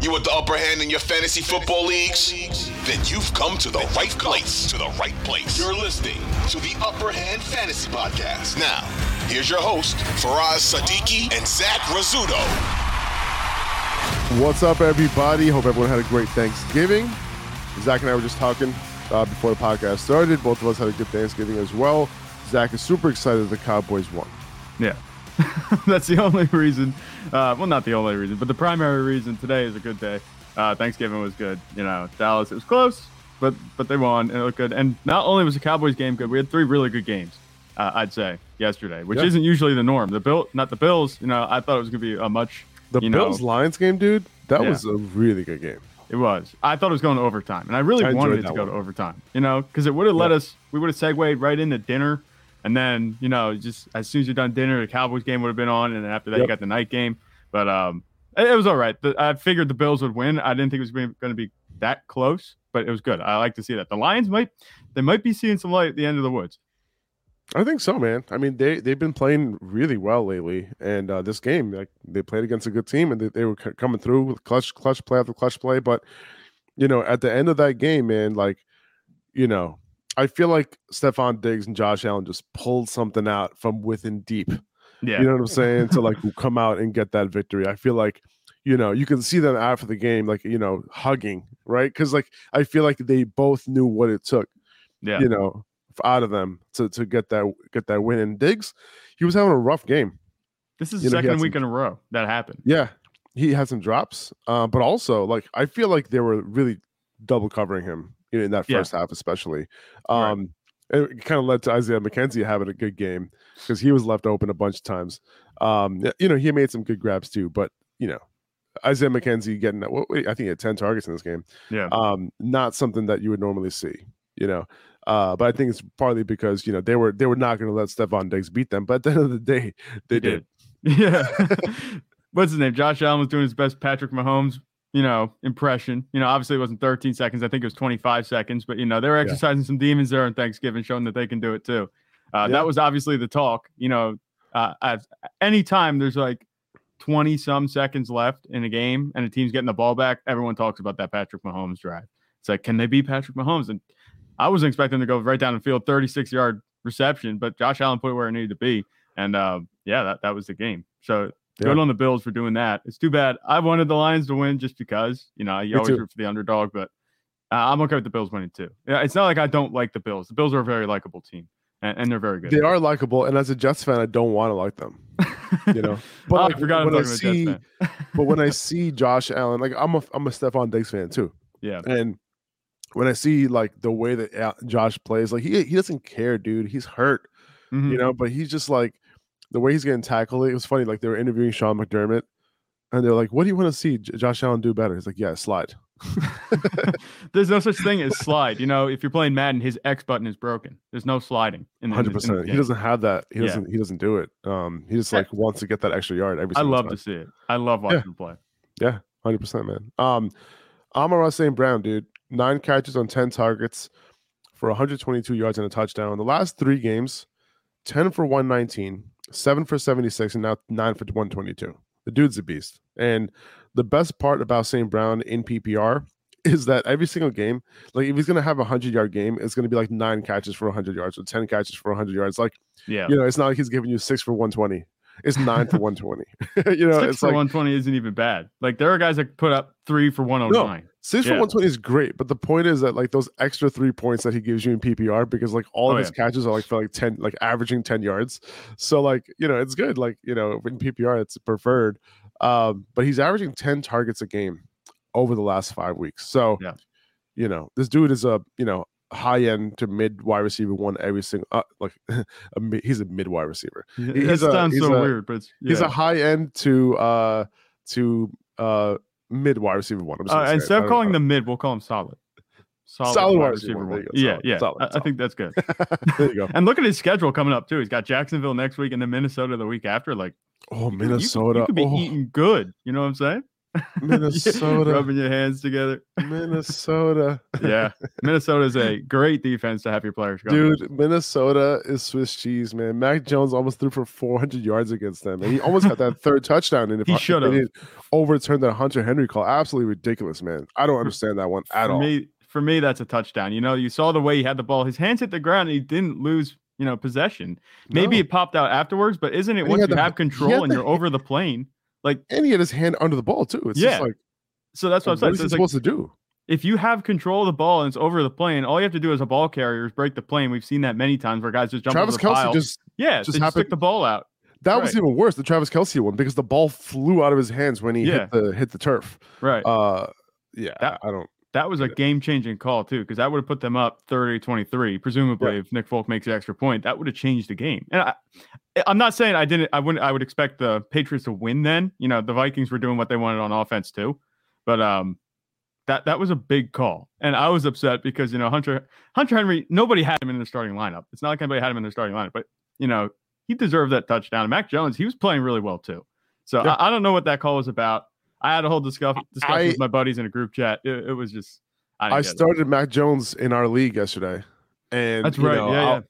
You want the upper hand in your fantasy football leagues? Then you've come to the right place. To the right place. You're listening to the Upper Hand Fantasy Podcast. Now, here's your host, Faraz Sadiki and Zach Rizzuto. What's up, everybody? Hope everyone had a great Thanksgiving. Zach and I were just talking uh, before the podcast started. Both of us had a good Thanksgiving as well. Zach is super excited the Cowboys won. Yeah. That's the only reason. Uh, well, not the only reason, but the primary reason today is a good day. Uh, Thanksgiving was good. You know, Dallas, it was close, but but they won and it looked good. And not only was the Cowboys game good, we had three really good games. Uh, I'd say yesterday, which Yeah. isn't usually the norm. The bill, not the Bills. You know, I thought it was going to be a much. The you know, Bills Lions game, dude, that Yeah. was a really good game. It was. I thought it was going to overtime, and I really I wanted it to that go to overtime. You know, because it would have let us. We would have segued right into dinner, and then you know, just as soon as you're done dinner, the Cowboys game would have been on, and then after that, you got the night game. But um, it, it was all right. The, I figured the Bills would win. I didn't think it was going to be that close, but it was good. I like to see that. The Lions might, they might be seeing some light at the end of the woods. I think so, man. I mean, they they've been playing really well lately, and uh, this game, like they played against a good team, and they, they were c- coming through with clutch clutch play after clutch play. But you know, at the end of that game, man, like you know, I feel like Stefon Diggs and Josh Allen just pulled something out from within deep. Yeah, You know what I'm saying? to like come out and get that victory. I feel like, you know, you can see them after the game, like, you know, hugging, right? Because like I feel like they both knew what it took, yeah, you know, out of them to to get that get that win. And Diggs, he was having a rough game. This is you the know, second week some- in a row that happened. Yeah. He had some drops. Uh, but also like I feel like they were really double covering him you know, in that Yeah. first half, especially. Right. Um it kind of led to Isaiah McKenzie having a good game because he was left open a bunch of times. Um, you know, he made some good grabs too, but you know, Isaiah McKenzie getting that. I think he had ten targets in this game. Yeah, Um, not something that you would normally see. You know, uh, but I think it's partly because you know they were they were not going to let Stefon Diggs beat them. But at the end of the day, they He did. Yeah. What's his name? Josh Allen was doing his best Patrick Mahomes, you know, impression. You know, obviously it wasn't 13 seconds. I think it was 25 seconds, but you know, they were exercising some demons there on Thanksgiving, showing that they can do it too. Uh, Yeah. That was obviously the talk. You know, uh, at any time there's like 20 some seconds left in a game and a team's getting the ball back, everyone talks about that Patrick Mahomes drive. It's like, can they beat Patrick Mahomes? And I wasn't expecting to go right down the field, 36 yard reception, but Josh Allen put it where it needed to be. And uh, yeah, that, that was the game. So good Yeah. on the Bills for doing that. It's too bad. I wanted the Lions to win just because, you know, you Me always too. root for the underdog, but uh, I'm okay with the Bills winning too. Yeah, it's not like I don't like the Bills. The Bills are a very likable team, and, and they're very good. They are likable, and as a Jets fan, I don't want to like them. You know, but Oh, like, I forgot when I see, but when I see Josh Allen, like I'm a I'm a Stefon Diggs fan too. Yeah, And when I see like the way that Josh plays, like he he doesn't care, dude. He's hurt, Mhm. you know, but he's just like the way he's getting tackled. It was funny. Like they were interviewing Sean McDermott, and they're like, "What do you want to see Josh Allen do better?" He's like, "Yeah, slide." There's no such thing as slide. You know, if you're playing Madden, his X button is broken. There's no sliding. In Hundred in percent. He doesn't have that. He Yeah. doesn't. He doesn't do it. Um, he just like wants to get that extra yard every. I love time. to see it. I love watching him play. Hundred percent, man. Um, Amon-Ra St. Brown, dude, nine catches on ten targets for 122 yards and a touchdown. The last three games, 10 for 119, seven for 76, and now nine for 122. The dude's a beast. And the best part about St. Brown in PPR is that every single game, like if he's gonna have a hundred yard game, it's gonna be like nine catches for 100 yards or 10 catches for 100 yards. Like Yeah. you know, it's not like he's giving you six for 120. It's nine for 120. you know, Six it's for like 120 isn't even bad. Like there are guys that put up three for 109. Six for 120 is great, but the point is that like those extra three points that he gives you in PPR because like all Oh, of his yeah. catches are like for like 10, like averaging 10 yards. So like, you know, it's good. Like, you know, in PPR, it's preferred. Um, but he's averaging 10 targets a game over the last five weeks. So, Yeah. you know, this dude is a you know high end to mid wide receiver one every single uh, like a he's a mid wide receiver. A- sounds so a- weird, but it's, He's a high end to uh to uh mid wide receiver one. I'm just Uh, gonna say it. instead of calling I them mid, we'll call him solid. Solid wide wide receiver one. Yeah, Solid, yeah. solid, I, I think that's good. there you go. And look at his schedule coming up too. He's got Jacksonville next week and then Minnesota the week after. Like Oh, could- you Minnesota. you could be oh, eating good. You know what I'm saying? Minnesota. rubbing your hands together. Minnesota. Yeah, Minnesota is a great defense to have your players go. Dude, Minnesota is Swiss cheese, man. Mac Jones almost threw for 400 yards against them, and he almost got that third touchdown. And if He should've. they didn't overturn that Hunter Henry call, absolutely ridiculous, man. I don't understand that one at for all. me, for me, that's a touchdown. You know, you saw the way he had the ball. His hands hit the ground. And he didn't lose. You know, possession. Maybe No. it popped out afterwards, but isn't it And once you the- have control and the- you're over the plane? Like, and he had his hand under the ball too. It's Yeah. just like so that's what I'm saying. is So he it's like, supposed to do? if you have control of the ball and it's over the plane, all you have to do as a ball carrier is break the plane. We've seen that many times where guys just jump Travis over the Kelce pile. just yeah, just just, stick the ball out. that was even worse, the Travis Kelce one, because the ball flew out of his hands when he Yeah. hit the hit the turf. Right. Uh yeah, That- I don't that was a game changing call too, because that would have put them up 30-23. Presumably, if Nick Folk makes the extra point, that would have changed the game. And I, I'm not saying I didn't. I wouldn't. I would expect the Patriots to win. Then you know the Vikings were doing what they wanted on offense too, but um, that that was a big call, and I was upset because you know Hunter Hunter Henry. Nobody had him in the starting lineup. It's not like anybody had him in their starting lineup, but you know he deserved that touchdown. And Mac Jones, he was playing really well too. So Yeah. I, I don't know what that call was about. I had a whole discuss, discussion I- with my buddies in a group chat. It, it was just I, I get it. started Mac Jones in our league yesterday. And That's you right. know, yeah, I- yeah.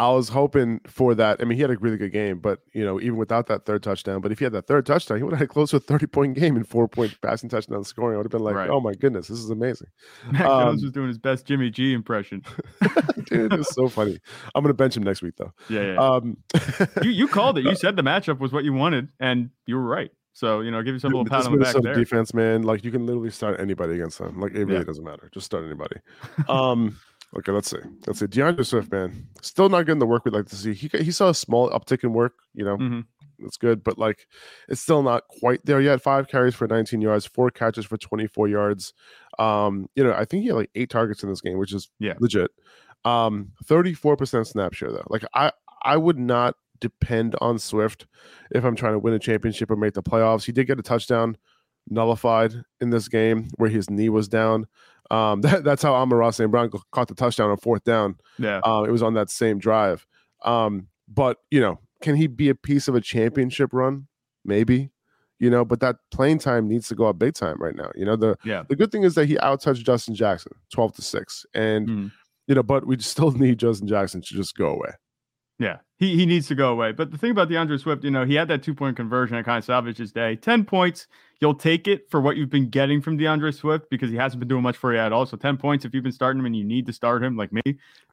I was hoping for that. I mean, he had a really good game, but you know, even without that third touchdown, but if he had that third touchdown, he would have had close to a 30 point game and four point passing touchdown scoring. I would have been like, Right. oh my goodness, this is amazing. Mac Jones um, was doing his best Jimmy G impression. Dude, it's so funny. I'm gonna bench him next week though. Yeah, yeah. Um you you called it. You said the matchup was what you wanted, and you were right. So you know, give yourself a little pat on the back there. defense, man, like you can literally start anybody against them. Like it really Yeah. doesn't matter. Just start anybody. Um okay, let's see. Let's see. D'Andre Swift, man, still not getting the work we'd like to see. He he saw a small uptick in work, you know, Mhm. that's good, but like it's still not quite there yet. Five carries for 19 yards, four catches for 24 yards. Um, you know, I think he had like eight targets in this game, which is Yeah. legit. Um, 34% snap share though. Like I I would not depend on Swift if I'm trying to win a championship or make the playoffs. He did get a touchdown nullified in this game where his knee was down. Um, that, that's how Amon St. Brown caught the touchdown on fourth down. Yeah, Um, it was on that same drive. Um, but you know, can he be a piece of a championship run? Maybe, you know, but that playing time needs to go up big time right now. You know, the yeah. the good thing is that he outtouched Justin Jackson 12 to 6. And Mhm. you know, but we still need Justin Jackson to just go away. Yeah, he he needs to go away. But the thing about D'Andre Swift, you know, he had that two point conversion that kind of salvaged his day. Ten points, you'll take it for what you've been getting from D'Andre Swift because he hasn't been doing much for you at all. So ten points if you've been starting him and you need to start him, like me,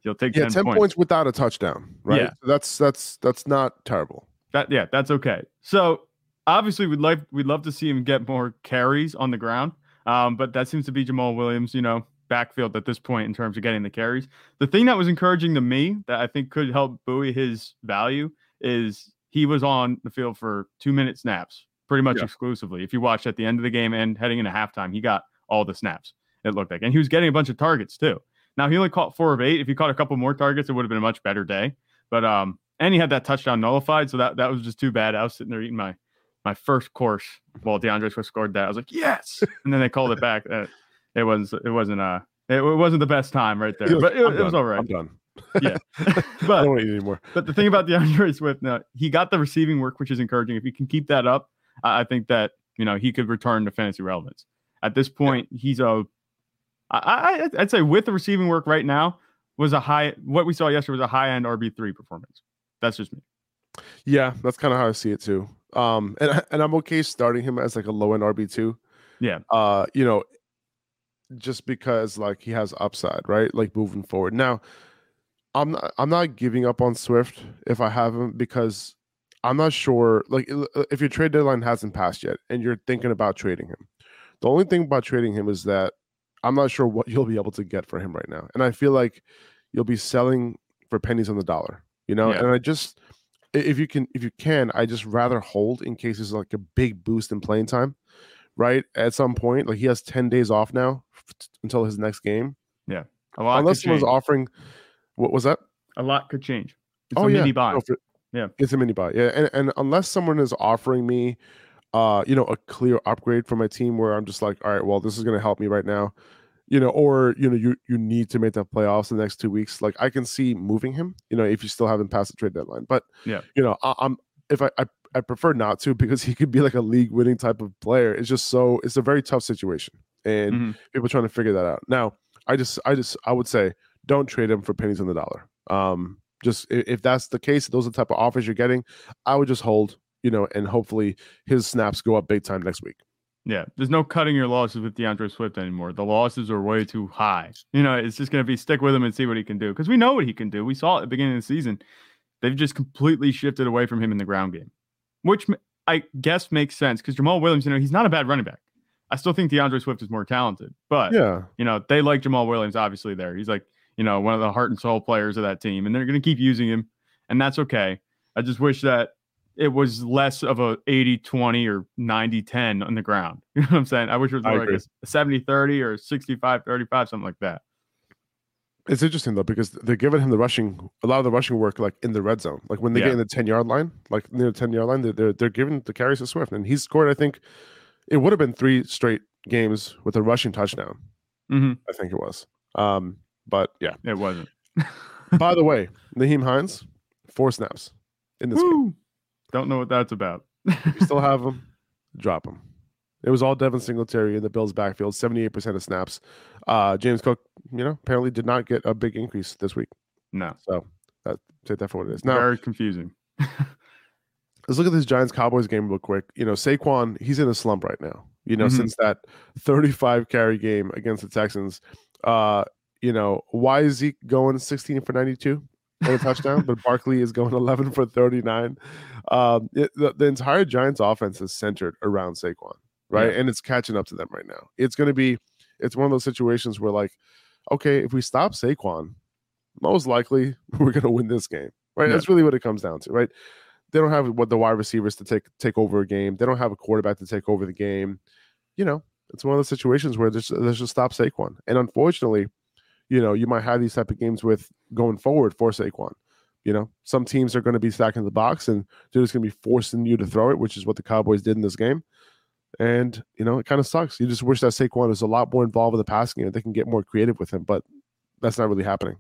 you'll take Yeah, 10, 10 points. points. without a touchdown, right? Yeah. So that's that's that's not terrible. That yeah, that's okay. So obviously we'd like we'd love to see him get more carries on the ground. Um, but that seems to be Jamaal Williams, you know, backfield at this point in terms of getting the carries. The thing that was encouraging to me that I think could help buoy his value is he was on the field for two minute snaps, pretty much Yeah. exclusively. If you watched at the end of the game and heading into halftime, he got all the snaps, it looked like. And he was getting a bunch of targets too. Now he only caught four of eight. If he caught a couple more targets, it would have been a much better day. But um, and he had that touchdown nullified, so that that was just too bad. I was sitting there eating my my first course while D'Andre Swift scored that. I was like, yes, and then they called it back. Uh, it was it wasn't uh it, it wasn't the best time right there, was- but it, it was all right. I'm done. Yeah. but I don't eat anymore. but the thing about D'Andre Swift, now he got the receiving work, which is encouraging. If he can keep that up, I I think that you know he could return to fantasy relevance. At this point, he's a I, I I'd say with the receiving work right now was a high. What we saw yesterday was a high end RB three performance. That's just me. Yeah, that's kind of how I see it too. Um, and and I'm okay starting him as like a low end RB two. Yeah. Uh, you know, just because like he has upside, right? Like moving forward. Now, I'm not I'm not giving up on Swift if I have him because I'm not sure. Like if your trade deadline hasn't passed yet and you're thinking about trading him, the only thing about trading him is that I'm not sure what you'll be able to get for him right now, and I feel like you'll be selling for pennies on the dollar. You know, Yeah. and I just if you can if you can, I just rather hold in case there's like a big boost in playing time right? At some point, like he has 10 days off now until his next game. Yeah, a lot Unless someone's offering, what was that? a lot could change. It's oh a yeah, mini buy. No, for- Yeah. it's a mini buy. Yeah, and, and unless someone is offering me, uh, you know, a clear upgrade for my team where I'm just like, all right, well, this is going to help me right now, you know, or you know, you you need to make the playoffs in the next two weeks. Like I can see moving him, you know, if you still haven't passed the trade deadline. But Yeah. you know, I, I'm if I, I I prefer not to because he could be like a league winning type of player. It's just so it's a very tough situation, and Mhm. people trying to figure that out. Now, I just I just I would say don't trade him for pennies on the dollar. Um, just if that's the case, those are the type of offers you're getting. I would just hold, you know, and hopefully his snaps go up big time next week. Yeah, there's no cutting your losses with D'Andre Swift anymore. The losses are way too high. You know, it's just going to be stick with him and see what he can do because we know what he can do. We saw it at the beginning of the season. They've just completely shifted away from him in the ground game, which I guess makes sense because Jamaal Williams, you know, he's not a bad running back. I still think D'Andre Swift is more talented, but Yeah, you know, they like Jamaal Williams obviously there. He's like, you know, one of the heart and soul players of that team, and they're going to keep using him, and that's okay. I just wish that it was less of a 80 20 or 90 10 on the ground. You know what I'm saying? I wish it was more like a 70 30 or 65 35, something like that. It's interesting though because they're giving him the rushing, a lot of the rushing work like in the red zone, like when they Yeah. get in the ten yard line, like near the ten yard line, they're, they're they're giving the carries to Swift, and he's scored. I think it would have been three straight games with a rushing touchdown. hmm I think it was. Um, but yeah. It wasn't. By the way, Nyheim Hines, four snaps in this game. Don't know what that's about. You still have him, drop him. It was all Devin Singletary in the Bills' backfield, 78% of snaps. Uh, James Cook, you know, apparently did not get a big increase this week. no, So that, take that for what it is. Now, very confusing. let's look at this Giants Cowboys game real quick. You know, Saquon, he's in a slump right now. You know, Mhm. since that 35 carry game against the Texans. Uh, you know, why is Zeke going 16 for 92 and a touchdown, but Barkley is going 11 for 39? Um, it, the, the entire Giants offense is centered around Saquon, right? Yeah. And it's catching up to them right now. It's going to be, it's one of those situations where, like, okay, if we stop Saquon, most likely we're going to win this game, right? Yeah. That's really what it comes down to, right? They don't have what the wide receivers to take take over a game. They don't have a quarterback to take over the game. You know, it's one of those situations where there's there's just stop Saquon, and unfortunately, you know, you might have these type of games with going forward for Saquon. You know, some teams are going to be stacking the box and they're just going to be forcing you to throw it, which is what the Cowboys did in this game. And you know, it kind of sucks. You just wish that Saquon is a lot more involved in the passing game. They can get more creative with him, but that's not really happening.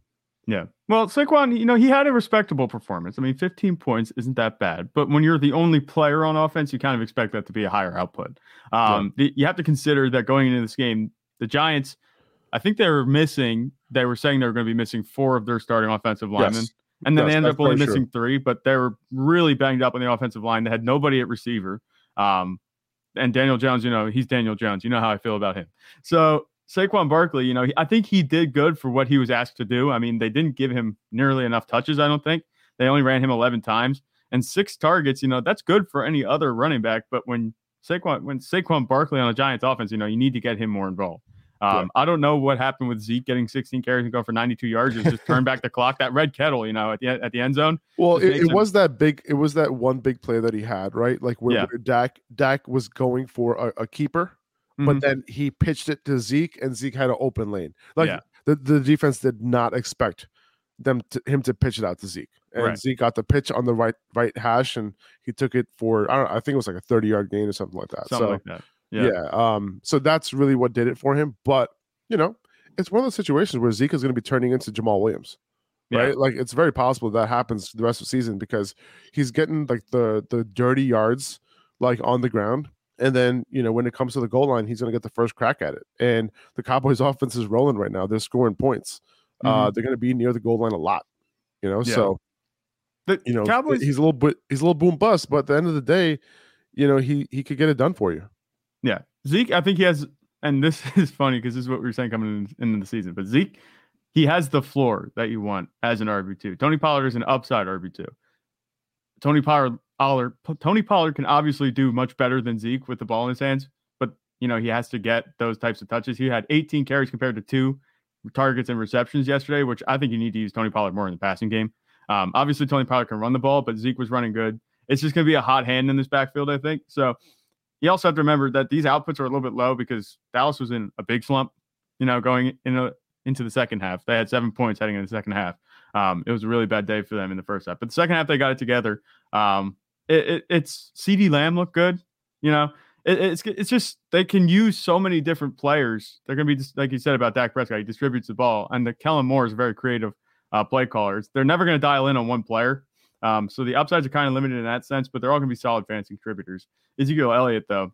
Yeah. Well, Saquon, you know, he had a respectable performance. I mean, 15 points isn't that bad, but when you're the only player on offense, you kind of expect that to be a higher output. Um, the, you have to consider that going into this game, the Giants, I think they were missing, they were saying they were going to be missing four of their starting offensive linemen. Yes. And then Yes, they ended up only missing three, but they were really banged up on the offensive line. They had nobody at receiver. Um, and Daniel Jones, you know, he's Daniel Jones. You know how I feel about him. So Saquon Barkley, you know, I think he did good for what he was asked to do. I mean, they didn't give him nearly enough touches, I don't think. They only ran him 11 times and six targets. You know, that's good for any other running back. But when Saquon, when Saquon Barkley on a Giants offense, you know, you need to get him more involved. Um, I don't know what happened with Zeke getting 16 carries and going for 92 yards. It's just turn back the clock. That red kettle, you know, at the at the end zone. Well, it, it was that big. It was that one big play that he had, right? Like where, Yeah. where Dak Dak was going for a, a keeper, Mhm. but then he pitched it to Zeke, and Zeke had an open lane. Like Yeah. the, the defense did not expect them to, him to pitch it out to Zeke, and Right. Zeke got the pitch on the right right hash, and he took it for I don't. know, I think it was like a thirty yard gain or something like that. something so like that. Yeah. yeah. Um. So that's really what did it for him. But you know, it's one of those situations where Zeke is going to be turning into Jamaal Williams Yeah. right? Like it's very possible that happens the rest of the season because he's getting like the the dirty yards like on the ground. And then, you know, when it comes to the goal line, he's going to get the first crack at it. And the Cowboys offense is rolling right now. They're scoring points. Uh, they're going to be near the goal line a lot, you know? Mm-hmm. Yeah. So, The you know, Cowboys. he's a little bit, he's a little boom bust, but at the end of the day, you know, he, he could get it done for you. Yeah, Zeke. I think he has, and this is funny because this is what we were saying coming in, into the season. But Zeke, he has the floor that you want as an RB two. Tony Pollard is an upside RB two. Tony Pollard, Pollard, Tony Pollard can obviously do much better than Zeke with the ball in his hands, but you know he has to get those types of touches. He had 18 carries compared to two targets and receptions yesterday, which I think you need to use Tony Pollard more in the passing game. Um, obviously, Tony Pollard can run the ball, but Zeke was running good. It's just going to be a hot hand in this backfield, I think. So you also have to remember that these outputs are a little bit low because Dallas was in a big slump, you know, going in a, into the second half. They had seven points heading in the second half. Um, it was a really bad day for them in the first half, but the second half they got it together. Um, it, it, it's CeeDee Lamb looked good, you know. It, it's it's just they can use so many different players. They're going to be just, like you said about Dak Prescott. He distributes the ball, and the Kellen Moore is a very creative uh, play callers. They're never going to dial in on one player. Um, so the upsides are kind of limited in that sense, but they're all going to be solid fantasy contributors. Ezekiel Elliott, though,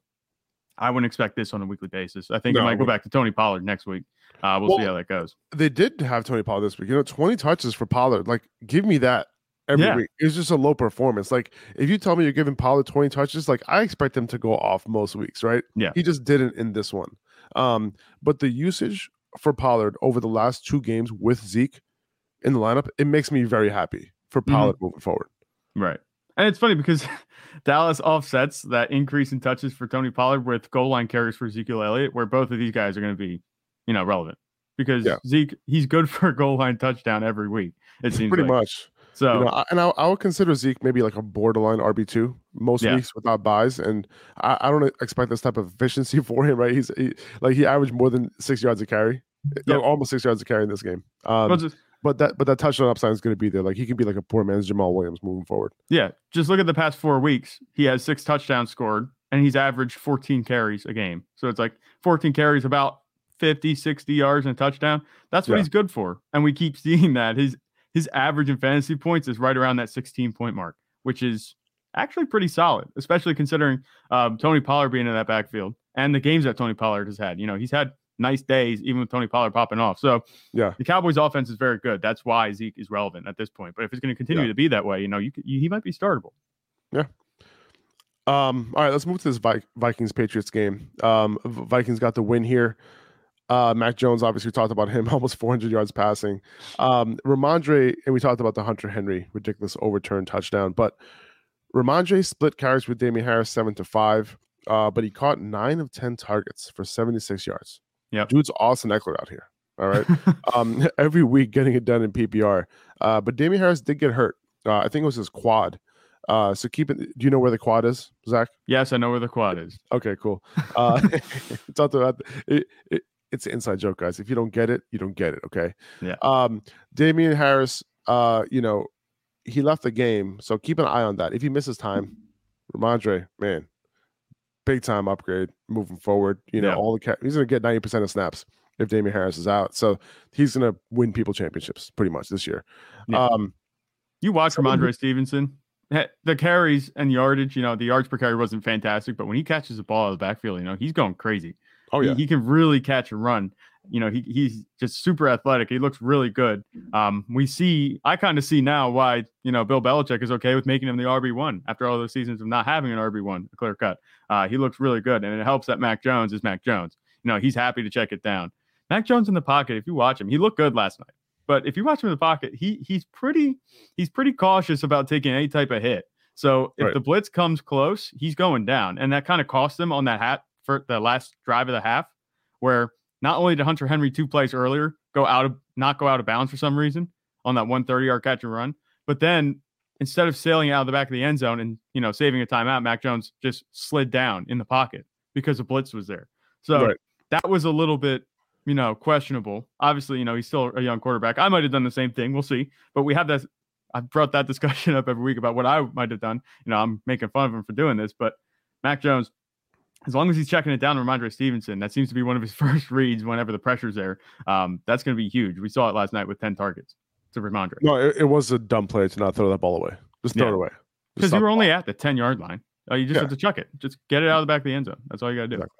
I wouldn't expect this on a weekly basis. I think no, it might go back to Tony Pollard next week. Uh, we'll, well, see how that goes. They did have Tony Pollard this week. You know, 20 touches for Pollard. Like, give me that every yeah. week. It's just a low performance. Like, if you tell me you're giving Pollard 20 touches, like I expect him to go off most weeks, right? Yeah. He just didn't in this one. Um, but the usage for Pollard over the last two games with Zeke in the lineup, it makes me very happy for mm-hmm. Pollard mm-hmm. moving forward. Right. And it's funny because Dallas offsets that increase in touches for Tony Pollard with goal line carries for Ezekiel Elliott, where both of these guys are going to be, you know, relevant because yeah. Zeke he's good for a goal line touchdown every week. It seems pretty like. much. So, you know, and I, I, would consider Zeke maybe like a borderline RB two most yeah. weeks without buys, and I, I, don't expect this type of efficiency for him. Right? He's he, like he averaged more than six yards a carry, yep. almost six yards a carry in this game. Um, just, but that but that touchdown upside is going to be there. Like he can be like a poor man's Jamaal Williams moving forward. Yeah, just look at the past four weeks. He has six touchdowns scored, and he's averaged 14 carries a game. So it's like 14 carries, about 50, 60 yards and a touchdown. That's what yeah. he's good for, and we keep seeing that his his average in fantasy points is right around that 16 point mark, which is actually pretty solid, especially considering um, Tony Pollard being in that backfield and the games that Tony Pollard has had. You know, he's had nice days, even with Tony Pollard popping off. So yeah, the Cowboys' offense is very good. That's why Zeke is relevant at this point. But if it's going to continue yeah. to be that way, you know, you, you, he might be startable. Yeah. Um. All right, let's move to this Vikings Patriots game. Um, Vikings got the win here. Uh, Mac Jones, obviously, we talked about him, almost 400 yards passing. Um, Rhamondre, and we talked about the Hunter Henry ridiculous overturned touchdown, but Rhamondre split carries with Damien Harris seven to five, uh, but he caught nine of 10 targets for 76 yards. Yeah, dude's Austin Ekeler out here. All right, um, every week getting it done in PPR. Uh, but Damien Harris did get hurt. Uh, I think it was his quad. Uh, so keep it. Do you know where the quad is, Zach? Yes, I know where the quad is. Okay, cool. Uh, talked about it, it, It's an inside joke, guys. If you don't get it, you don't get it. Okay. Yeah. Um, Damien Harris. Uh, you know, he left the game, so keep an eye on that. If he misses time, Rhamondre, man, big time upgrade moving forward. You know, yeah. all the ca- he's going to get ninety percent of snaps if Damien Harris is out, so he's going to win people championships pretty much this year. Yeah. Um, you watch Rhamondre who- Stevenson. The carries and yardage, you know, the yards per carry wasn't fantastic, but when he catches the ball out of the backfield, you know, he's going crazy. Oh yeah, he, he can really catch and run you know, he, he's just super athletic. He looks really good. Um, we see, I kind of see now why, you know, Bill Belichick is okay with making him the RB1 after all those seasons of not having an RB1, a clear cut. Uh, he looks really good. And it helps that Mac Jones is Mac Jones. You know, he's happy to check it down. Mac Jones in the pocket, if you watch him, he looked good last night. But if you watch him in the pocket, he he's pretty he's pretty cautious about taking any type of hit. So if right. the blitz comes close, he's going down. And that kind of cost him on that hat for the last drive of the half, where not only did Hunter Henry two plays earlier go out of not go out of bounds for some reason on that 130 yard catch and run, but then instead of sailing out of the back of the end zone and you know saving a timeout, Mac Jones just slid down in the pocket because the blitz was there. So right. that was a little bit you know questionable. Obviously, you know he's still a young quarterback. I might have done the same thing. We'll see. But we have that. I've brought that discussion up every week about what I might have done. You know, I'm making fun of him for doing this, but Mac Jones as long as he's checking it down to Rhamondre Stevenson, that seems to be one of his first reads whenever the pressure's there. Um, that's going to be huge. We saw it last night with 10 targets to Rhamondre. No, it, it, was a dumb play to not throw that ball away. Just throw yeah. it away. Because you were only at the 10 yard line. Uh, you just yeah. have to chuck it. Just get it out of the back of the end zone. That's all you got to do. Exactly.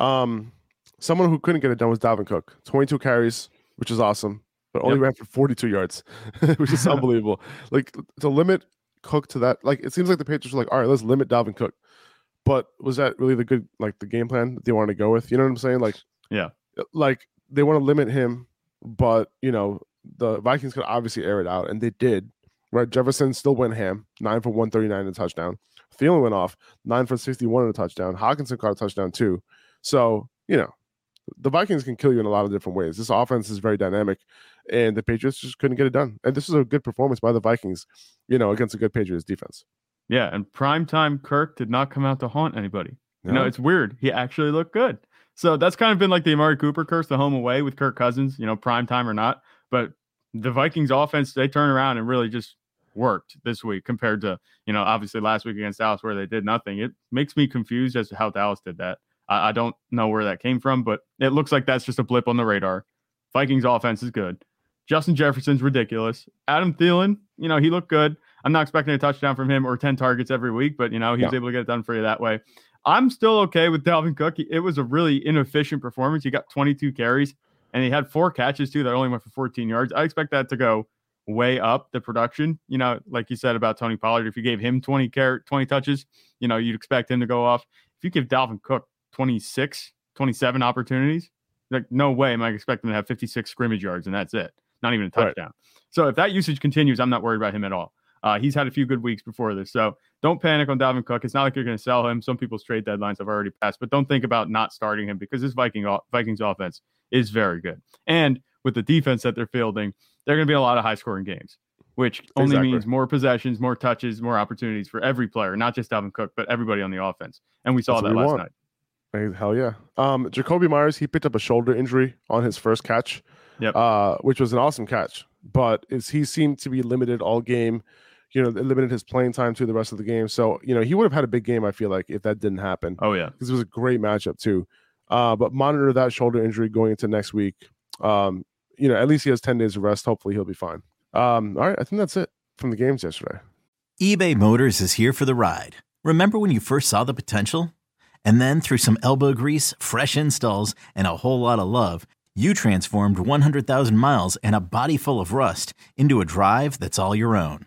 Um, someone who couldn't get it done was Dalvin Cook. 22 carries, which is awesome, but only yep. ran for 42 yards, which is unbelievable. Like to limit Cook to that, like it seems like the Patriots are like, all right, let's limit Dalvin Cook. But was that really the good like the game plan that they wanted to go with? You know what I'm saying? Like, yeah, uh, like they want to limit him, but you know the Vikings could obviously air it out, and they did. Right, Jefferson still went ham, nine for 139 in a touchdown. Thielen went off, nine for 61 in a touchdown. Hockenson caught a touchdown too. So you know, the Vikings can kill you in a lot of different ways. This offense is very dynamic, and the Patriots just couldn't get it done. And this was a good performance by the Vikings, you know, against a good Patriots defense. Yeah, and primetime Kirk did not come out to haunt anybody. You know, it's weird. He actually looked good. So that's kind of been like the Amari Cooper curse, the home away with Kirk Cousins, you know, prime time or not. But the Vikings offense, they turn around and really just worked this week compared to, you know, obviously last week against Dallas where they did nothing. It makes me confused as to how Dallas did that. I, I don't know where that came from, but it looks like that's just a blip on the radar. Vikings offense is good. Justin Jefferson's ridiculous. Adam Thielen, you know, he looked good. I'm not expecting a touchdown from him or 10 targets every week, but, you know, he was Yeah. able to get it done for you that way. I'm still okay with Dalvin Cook. It was a really inefficient performance. He got 22 carries and he had four catches too that only went for 14 yards. I expect that to go way up the production. You know, like you said about Tony Pollard, if you gave him 20 car- 20 touches, you know, you'd expect him to go off. If you give Dalvin Cook 26, 27 opportunities, like no way am I expecting to have 56 scrimmage yards and that's it. Not even a Right. touchdown. So if that usage continues, I'm not worried about him at all. Uh, he's had a few good weeks before this. So don't panic on Dalvin Cook. It's not like you're going to sell him. Some people's trade deadlines have already passed, but don't think about not starting him because this Viking Vikings offense is very good. And with the defense that they're fielding, they're going to be a lot of high scoring games, which only Exactly. means more possessions, more touches, more opportunities for every player, not just Dalvin Cook, but everybody on the offense. And we saw That's that last want. night. Hell yeah. Um, Jakobi Meyers, he picked up a shoulder injury on his first catch, Yep. uh, which was an awesome catch. But is he seemed to be limited all game. You know, limited his playing time to the rest of the game. So, you know, he would have had a big game, I feel like, if that didn't happen. Oh, yeah. Because it was a great matchup too. Uh, but monitor that shoulder injury going into next week. Um, you know, at least he has 10 days of rest. Hopefully he'll be fine. Um, all right, I think that's it from the games yesterday. eBay Motors is here for the ride. Remember when you first saw the potential? And then through some elbow grease, fresh installs, and a whole lot of love, you transformed 100,000 miles and a body full of rust into a drive that's all your own.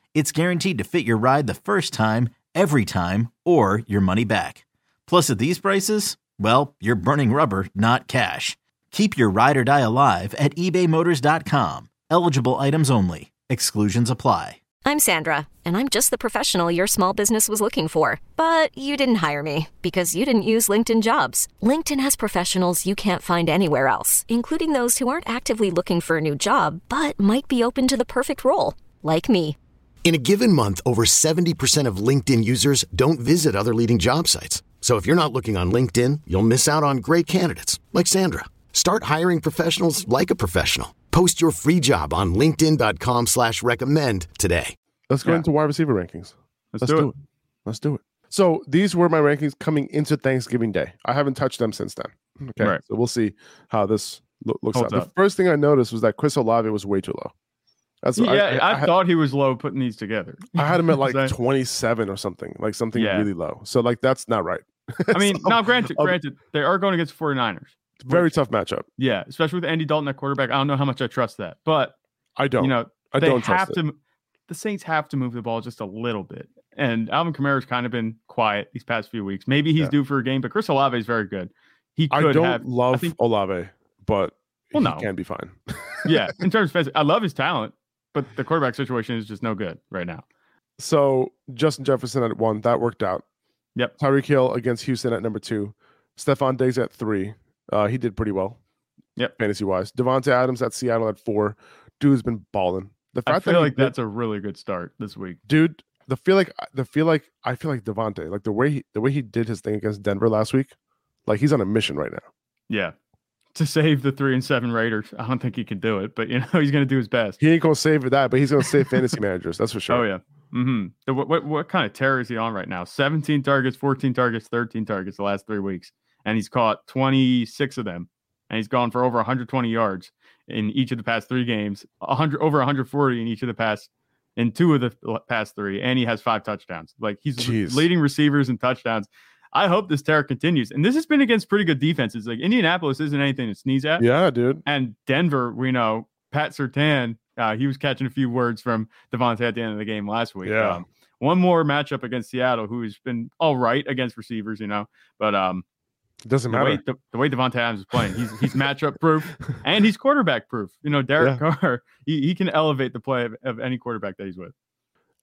it's guaranteed to fit your ride the first time, every time, or your money back. Plus, at these prices, well, you're burning rubber, not cash. Keep your ride or die alive at ebaymotors.com. Eligible items only. Exclusions apply. I'm Sandra, and I'm just the professional your small business was looking for. But you didn't hire me because you didn't use LinkedIn jobs. LinkedIn has professionals you can't find anywhere else, including those who aren't actively looking for a new job but might be open to the perfect role, like me. In a given month, over 70% of LinkedIn users don't visit other leading job sites. So if you're not looking on LinkedIn, you'll miss out on great candidates like Sandra. Start hiring professionals like a professional. Post your free job on linkedin.com slash recommend today. Let's go Yeah. into wide receiver rankings. Let's, do, it. Let's do it. So these were my rankings coming into Thanksgiving Day. I haven't touched them since then. Okay. Right. So we'll see how this lo- looks Holds out. The first thing I noticed was that Chris Olave was way too low. That's Yeah, I, I, had, thought he was low putting these together. I had him at like So- 27 or something, like something Yeah. really low. So like that's not right. I mean, So, now granted, um, granted, they are going against 49ers. very which- tough matchup. Yeah, especially with Andy Dalton at quarterback. I don't know how much I trust that, but I don't. you know, I they don't have trust to. it. The Saints have to move the ball just a little bit, and Alvin Kamara's kind of been quiet these past few weeks. Maybe he's Yeah. due for a game, but Chris Olave is very good. He I don't have. love think- Olave, but Well, he no. can be fine. yeah, in terms of I love his talent, but the quarterback situation is just no good right now. So Justin Jefferson at one, that worked out. Yep. Tyreek Hill against Houston at number two. Stefon Diggs at three. Uh, he did pretty well. Yep. Fantasy wise. Davante Adams at Seattle at four. Dude's been balling. The I fact feel that like did- that's a really good start this week. dude. The feel like the feel like I feel like Davante, like the way he the way he did his thing against Denver last week, like he's on a mission right now. Yeah, to save the three and seven Raiders, I don't think he can do it, but you know he's going to do his best. He ain't gonna save for that, but he's gonna save fantasy managers. That's for sure. Oh yeah. Mm-hmm. What, what what kind of terror is he on right now? 17 targets, 14 targets, 13 targets the last three weeks, and he's caught 26 of them, and he's gone for over 120 yards in each of the past three games, 100 over 140 in each of the past in two of the past three, and he has five touchdowns. Like he's Jeez. leading receivers in touchdowns. I hope this terror continues, and this has been against pretty good defenses. Like Indianapolis isn't anything to sneeze at. Yeah, dude. And Denver, we know Pat Surtain, uh, he was catching a few words from Davante at the end of the game last week. Yeah. Um, one more matchup against Seattle, who's been all right against receivers, you know, but um, It doesn't the matter. way the, the way Davante Adams is playing, he's he's matchup proof and he's quarterback proof. You know, Derek Carr, he, he can elevate the play of, of any quarterback that he's with.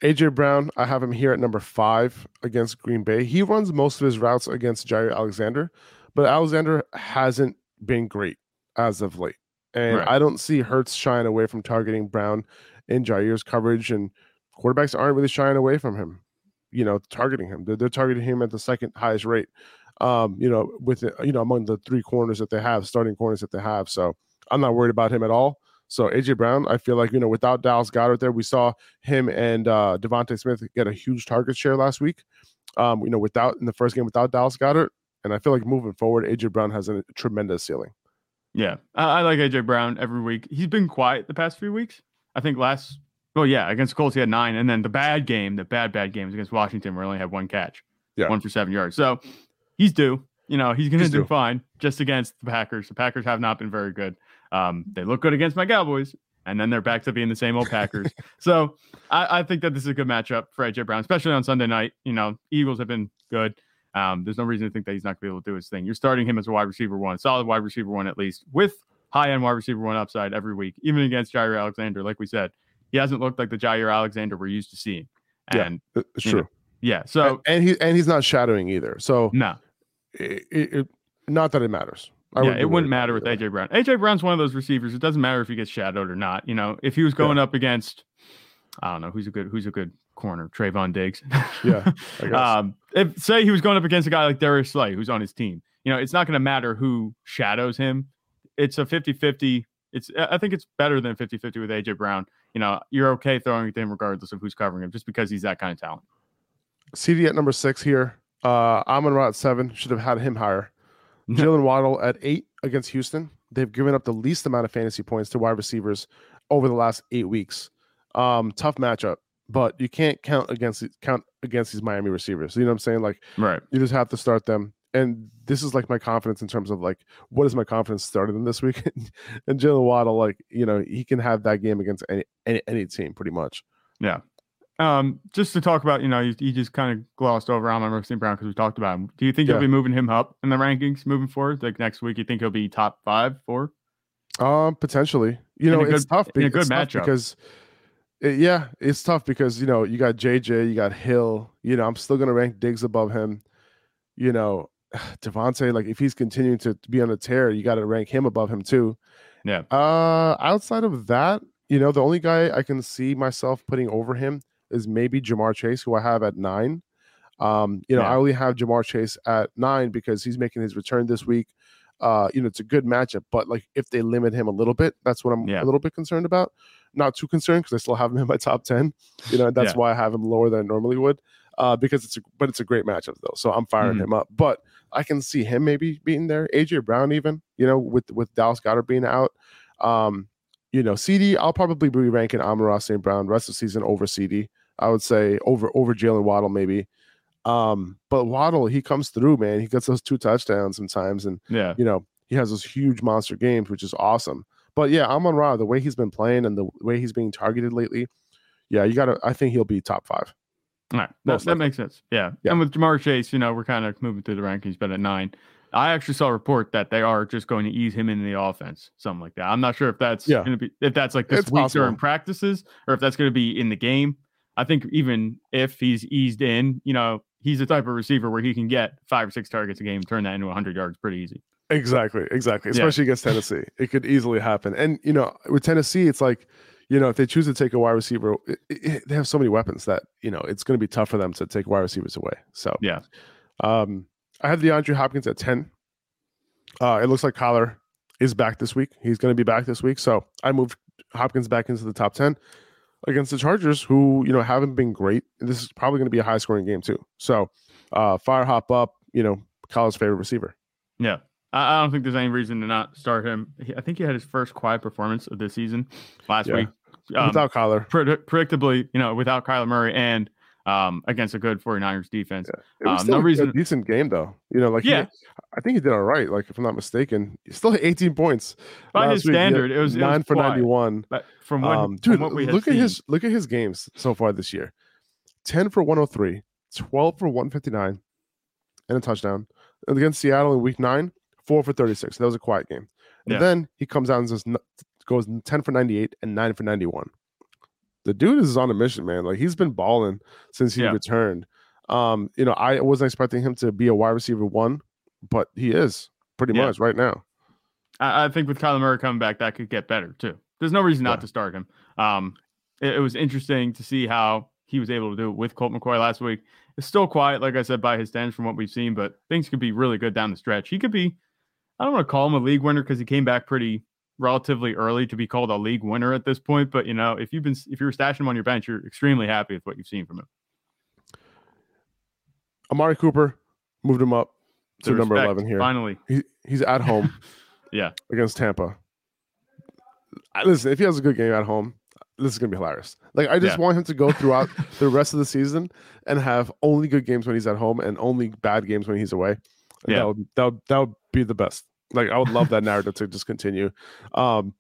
AJ Brown, I have him here at number five against Green Bay. He runs most of his routes against Jaire Alexander, but Alexander hasn't been great as of late. And Right. I don't see Hurts shying away from targeting Brown in Jaire's coverage, and quarterbacks aren't really shying away from him, you know, targeting him. They're, they're targeting him at the second highest rate, um, you know, with, you know, among the three corners that they have, starting corners that they have. So I'm not worried about him at all. So AJ Brown, I feel like, you know, without Dallas Goedert there, we saw him and uh DeVonta Smith get a huge target share last week. Um, you know, without in the first game without Dallas Goedert. And I feel like moving forward, AJ Brown has a tremendous ceiling. Yeah, I, I like AJ Brown every week. He's been quiet the past few weeks. I think last, well, yeah, against Colts he had nine, and then the bad game, the bad bad games against Washington, where he only had one catch, Yeah. one for seven yards. So he's due. You know, he's going to do due. fine just against the Packers. The Packers have not been very good. Um, they look good against my Cowboys, and then they're back to being the same old Packers. so I, I think that this is a good matchup for AJ Brown, especially on Sunday night. You know, Eagles have been good. Um, there's no reason to think that he's not going to be able to do his thing. You're starting him as a wide receiver one, solid wide receiver one at least, with high end wide receiver one upside every week, even against Jaire Alexander. Like we said, he hasn't looked like the Jaire Alexander we're used to seeing. Yeah. And It- It's You know, yeah, so and, and he and he's not shadowing either. So no, it, it- not that it matters. I yeah, it wouldn't matter with. AJ Brown. AJ Brown's one of those receivers. It doesn't matter if he gets shadowed or not. You know, if he was going up against, I don't know who's a good who's a good corner, Trevon Diggs. Yeah, I guess. um, if say he was going up against a guy like Darius Slay, who's on his team, you know, it's not going to matter who shadows him. It's a 50-50. It's I think it's better than 50-50 with AJ Brown. You know, you're okay throwing it to him regardless of who's covering him, just because he's that kind of talent. CD at number six here. Uh, Amon at seven. Should have had him higher. Jaylen Waddle at eight against Houston. They've given up the least amount of fantasy points to wide receivers over the last eight weeks. Um, tough matchup, but you can't count against count against these Miami receivers. You know what I'm saying? Like Right. you just have to start them. And this is like my confidence in terms of like what is my confidence starting them this week? and Jaylen Waddle, like you know, he can have that game against any any, any team pretty much. Yeah. Um, just to talk about, you know, you, you just kind of glossed over Amon St. Brown because we talked about him. Do you think Yeah. you'll be moving him up in the rankings moving forward? Like next week, you think he'll be top five, four? Um, potentially. You In know, a it's good- tough. in a good matchup. because, it- yeah, it's tough because you know you got JJ, you got Hill. You know, I'm still gonna rank Diggs above him. You know, Davante, like if he's continuing to be on a tear, you got to rank him above him too. Yeah. Uh, outside of that, you know, the only guy I can see myself putting over him is maybe Ja'Marr Chase, who I have at nine. Um, you know, Yeah. I only have Ja'Marr Chase at nine because he's making his return this week. Uh, you know, it's a good matchup, but like if they limit him a little bit, that's what I'm Yeah. a little bit concerned about. Not too concerned because I still have him in my top ten. You know, that's Yeah. why I have him lower than I normally would. Uh, because it's a but it's a great matchup though, so I'm firing Mhm. him up. But I can see him maybe being there. AJ Brown even, you know, with with Dallas Goedert being out. Um, you know, CD, I'll probably be ranking Amon-Ra St. Brown rest of the season over CD. I would say over over Jaylen Waddle maybe. Um, but Waddle, he comes through, man. He gets those two touchdowns sometimes, and Yeah. you know, he has those huge monster games, which is awesome. But yeah, Amon Ra, the way he's been playing and the way he's being targeted lately, yeah, you gotta I think he'll be top five. All right. That, that makes sense. Yeah. Yeah. And with Ja'Marr Chase, you know, we're kind of moving through the rankings, but at nine. I actually saw a report that they are just going to ease him into the offense, something like that. I'm not sure if that's Yeah. going to be if that's like this It's week possible. during practices or if that's going to be in the game. I think even if he's eased in, you know, he's the type of receiver where he can get five or six targets a game, turn that into 100 yards pretty easy. Exactly, exactly. Yeah. Especially against Tennessee, it could easily happen. And you know, with Tennessee, it's like, you know, if they choose to take a wide receiver, it, it- they have so many weapons that you know it's going to be tough for them to take wide receivers away. So Yeah. um, I have DeAndre Hopkins at ten. Uh, it looks like Kyler is back this week. He's going to be back this week, so I moved Hopkins back into the top ten against the Chargers, who you know haven't been great. This is probably going to be a high scoring game too. So uh, fire hop up, you know, Kyler's favorite receiver. Yeah. I, I don't think there's any reason to not start him. He- I think he had his first quiet performance of this season last Yeah. week. Um, Without predict- predictably, you know, without Kyler Murray and um, against a good 49ers defense. It was Um, no a- reason- a decent game though. You know, like he- Yeah. I think he did all right. Like if I'm not mistaken, he still had 18 points. By his week. Standard, it was it was nine for quiet. 91. But from what, Um, dude, look at seen, his look at his games so far this year. 10 for 103, 12 for 159, and a touchdown. And against Seattle in week nine, four for 36. That was a quiet game. And Yeah. then he comes out and says, goes 10 for 98 and 9 for 91. The dude is on a mission, man. Like he's been balling since he Yeah. returned. Um, you know, I wasn't expecting him to be a wide receiver one, but he is pretty Yeah. much right now. I, I think with Kyler Murray coming back, that could get better too. There's no reason not Yeah. to start him. Um, it, it was interesting to see how he was able to do it with Colt McCoy last week. It's still quiet, like I said, by his standards from what we've seen, but things could be really good down the stretch. He could be, I don't want to call him a league winner because he came back pretty relatively early to be called a league winner at this point. But you know, if you've been if you're stashing him on your bench, you're extremely happy with what you've seen from him. Amari Cooper moved him up to The number respect, 11 here. Finally, He, he's at home yeah, against Tampa. I- Listen, if he has a good game at home, this is gonna be hilarious. Like I just Yeah. want him to go throughout the rest of the season and have only good games when he's at home and only bad games when he's away. And Yeah. that would that would, that would be the best. Like I would love that narrative to just continue. Um,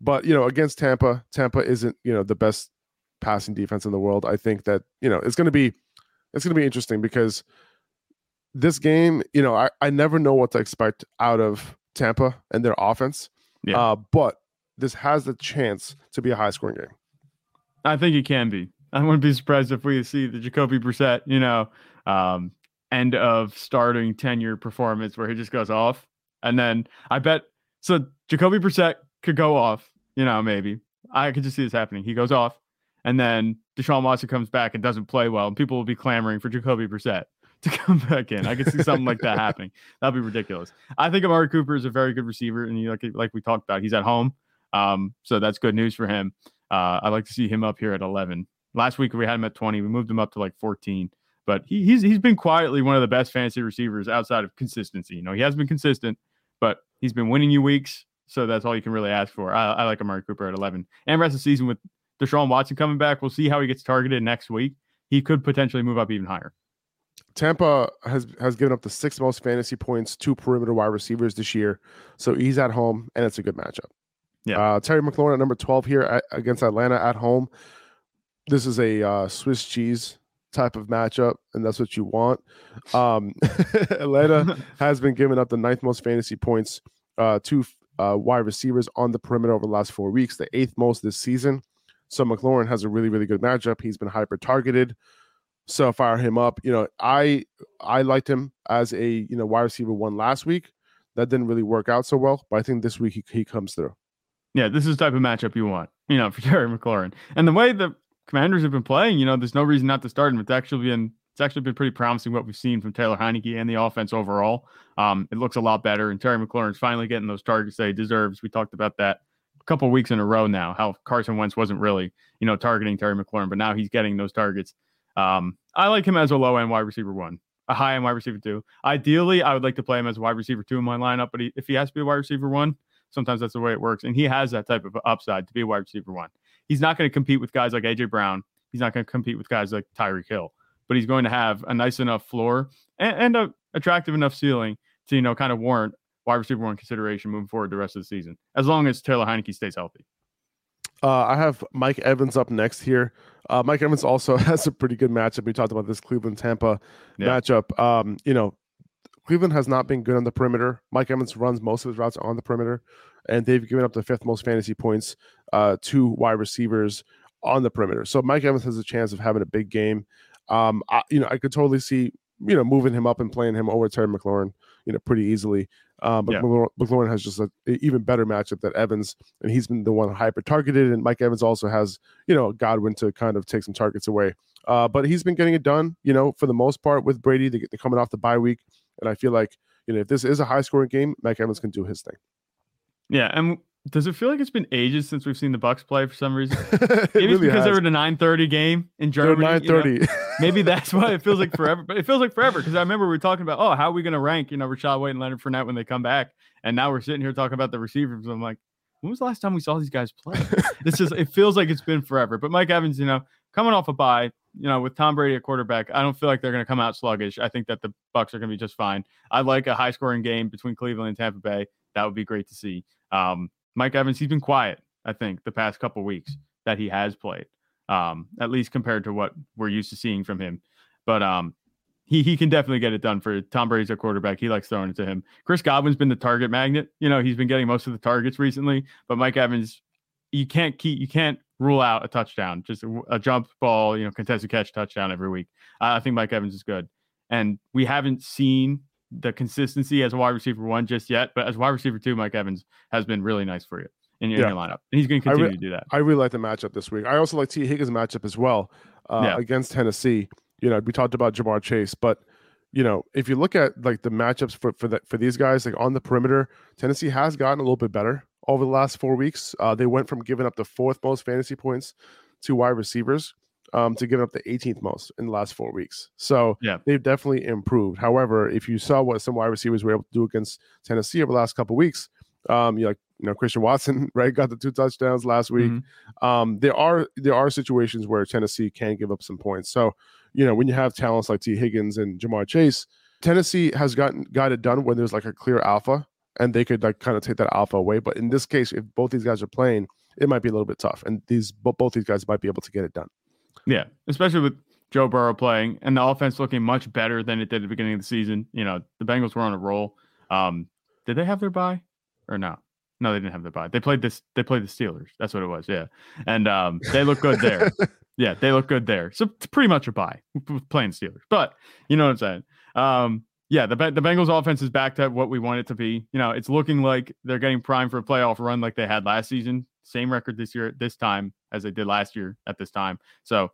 but you know, against Tampa, Tampa isn't you know the best passing defense in the world. I think that you know it's gonna be it's gonna be interesting because this game, you know, I, I never know what to expect out of Tampa and their offense. Yeah. Uh, but this has the chance to be a high scoring game. I think it can be. I wouldn't be surprised if we see the Jacoby Brissett, you know, um, end of starting tenure performance where he just goes off. And then I bet so Jacoby Brissett could go off, you know, maybe. I could just see this happening. He goes off, and then Deshaun Watson comes back and doesn't play well, and people will be clamoring for Jacoby Brissett to come back in. I could see something like that happening. That'd be ridiculous. I think Amari Cooper is a very good receiver, and he, like like we talked about, he's at home, um, so that's good news for him. Uh, I like to see him up here at 11. Last week we had him at 20. We moved him up to like 14. But he, he's he's been quietly one of the best fantasy receivers outside of consistency. You know, he has been consistent, he's been winning you weeks. So that's all you can really ask for. I, I like Amari Cooper at 11. And rest of the season with Deshaun Watson coming back, we'll see how he gets targeted next week. He could potentially move up even higher. Tampa has has given up the sixth most fantasy points to perimeter wide receivers this year, so he's at home and it's a good matchup. Yeah. uh, Terry McLaurin at number twelve here at, against Atlanta at home. This is a uh, Swiss cheese type of matchup, and that's what you want. Um, Atlanta has been giving up the ninth most fantasy points uh, to uh, wide receivers on the perimeter over the last four weeks, the eighth most this season. So McLaurin has a really, really good matchup. He's been hyper targeted. So fire him up. You know, I I liked him as a you know wide receiver one last week. That didn't really work out so well, but I think this week he, he comes through. Yeah, this is the type of matchup you want, you know, for Terry McLaurin. And the way the Commanders have been playing, you know, there's no reason not to start him. It's actually been it's actually been pretty promising what we've seen from Taylor Heinicke and the offense overall. Um, it looks a lot better, and Terry McLaurin's finally getting those targets that he deserves. We talked about that a couple weeks in a row now. How Carson Wentz wasn't really, you know, targeting Terry McLaurin, but now he's getting those targets. Um, I like him as a low end wide receiver one, a high end wide receiver two. Ideally, I would like to play him as a wide receiver two in my lineup, but he, if he has to be a wide receiver one, sometimes that's the way it works. And he has that type of upside to be a wide receiver one. He's not going to compete with guys like AJ Brown. He's not going to compete with guys like Tyreek Hill, but he's going to have a nice enough floor and, and a attractive enough ceiling to, you know, kind of warrant wide receiver one consideration moving forward the rest of the season, as long as Taylor Heinicke stays healthy. Uh, I have Mike Evans up next here. Uh, Mike Evans also has a pretty good matchup. We talked about this Cleveland Tampa Yeah. matchup. Um, you know, Cleveland has not been good on the perimeter. Mike Evans runs most of his routes on the perimeter, and they've given up the fifth most fantasy points uh, to wide receivers on the perimeter. So Mike Evans has a chance of having a big game. Um, I, you know, I could totally see you know moving him up and playing him over Terry McLaurin, you know, pretty easily. Um, but Yeah. McLaurin, has just a, a even better matchup than Evans, and he's been the one hyper targeted. And Mike Evans also has you know Godwin to kind of take some targets away. Uh, but he's been getting it done, you know, for the most part with Brady. They, they're coming off the bye week, and I feel like you know if this is a high scoring game, Mike Evans can do his thing. Yeah. And does it feel like it's been ages since we've seen the Bucks play for some reason? It Maybe it's really because they has. were the 9:30 game in Germany. nine you know? Maybe that's why it feels like forever. But it feels like forever because I remember we were talking about, oh, how are we going to rank, you know, Rachaad White and Leonard Fournette when they come back? And now we're sitting here talking about the receivers. I'm like, when was the last time we saw these guys play? it's just, it feels like it's been forever. But Mike Evans, you know, coming off a bye, you know, with Tom Brady at quarterback, I don't feel like they're going to come out sluggish. I think that the Bucks are going to be just fine. I like a high scoring game between Cleveland and Tampa Bay. That would be great to see. Um, Mike Evans, he's been quiet, I think, the past couple weeks that he has played. um, at least compared to what we're used to seeing from him. But um, he he can definitely get it done for Tom Brady's a quarterback. He likes throwing it to him. Chris Godwin's been the target magnet. You know, he's been getting most of the targets recently. But Mike Evans, you can't keep you can't rule out a touchdown, just a, a jump ball, you know, contested catch touchdown every week. I think Mike Evans is good, and we haven't seen the consistency as a wide receiver one just yet. But as wide receiver two, Mike Evans has been really nice for you in your, yeah. in your lineup, and he's going to continue re- to do that. I really like the matchup this week. I also like Tee Higgins' matchup as well uh, yeah. against Tennessee. You know, we talked about Ja'Marr Chase, but you know, if you look at like the matchups for for that for these guys, like on the perimeter, Tennessee has gotten a little bit better over the last four weeks. Uh, they went from giving up the fourth most fantasy points to wide receivers um, to giving up the 18th most in the last four weeks. So yeah, they've definitely improved. However, if you saw what some wide receivers were able to do against Tennessee over the last couple weeks, um, you like you know Christian Watson, right, got the two touchdowns last week. Mm-hmm. Um, there are there are situations where Tennessee can give up some points. So you know when you have talents like Tee Higgins and Ja'Marr Chase, Tennessee has gotten got it done when there's like a clear alpha and they could like kind of take that alpha away. But in this case, if both these guys are playing, it might be a little bit tough, and these both these guys might be able to get it done. Yeah, especially with Joe Burrow playing and the offense looking much better than it did at the beginning of the season. You know, the Bengals were on a roll. Um, did they have their bye or not? No, they didn't have their bye. They played this. They played the Steelers. That's what it was. Yeah, and um, they look good there. yeah, they look good there. So it's pretty much a bye playing Steelers. But you know what I'm saying. Um, yeah, the the Bengals offense is back to what we want it to be. You know, it's looking like they're getting primed for a playoff run like they had last season. Same record this year, at this time as they did last year at this time. So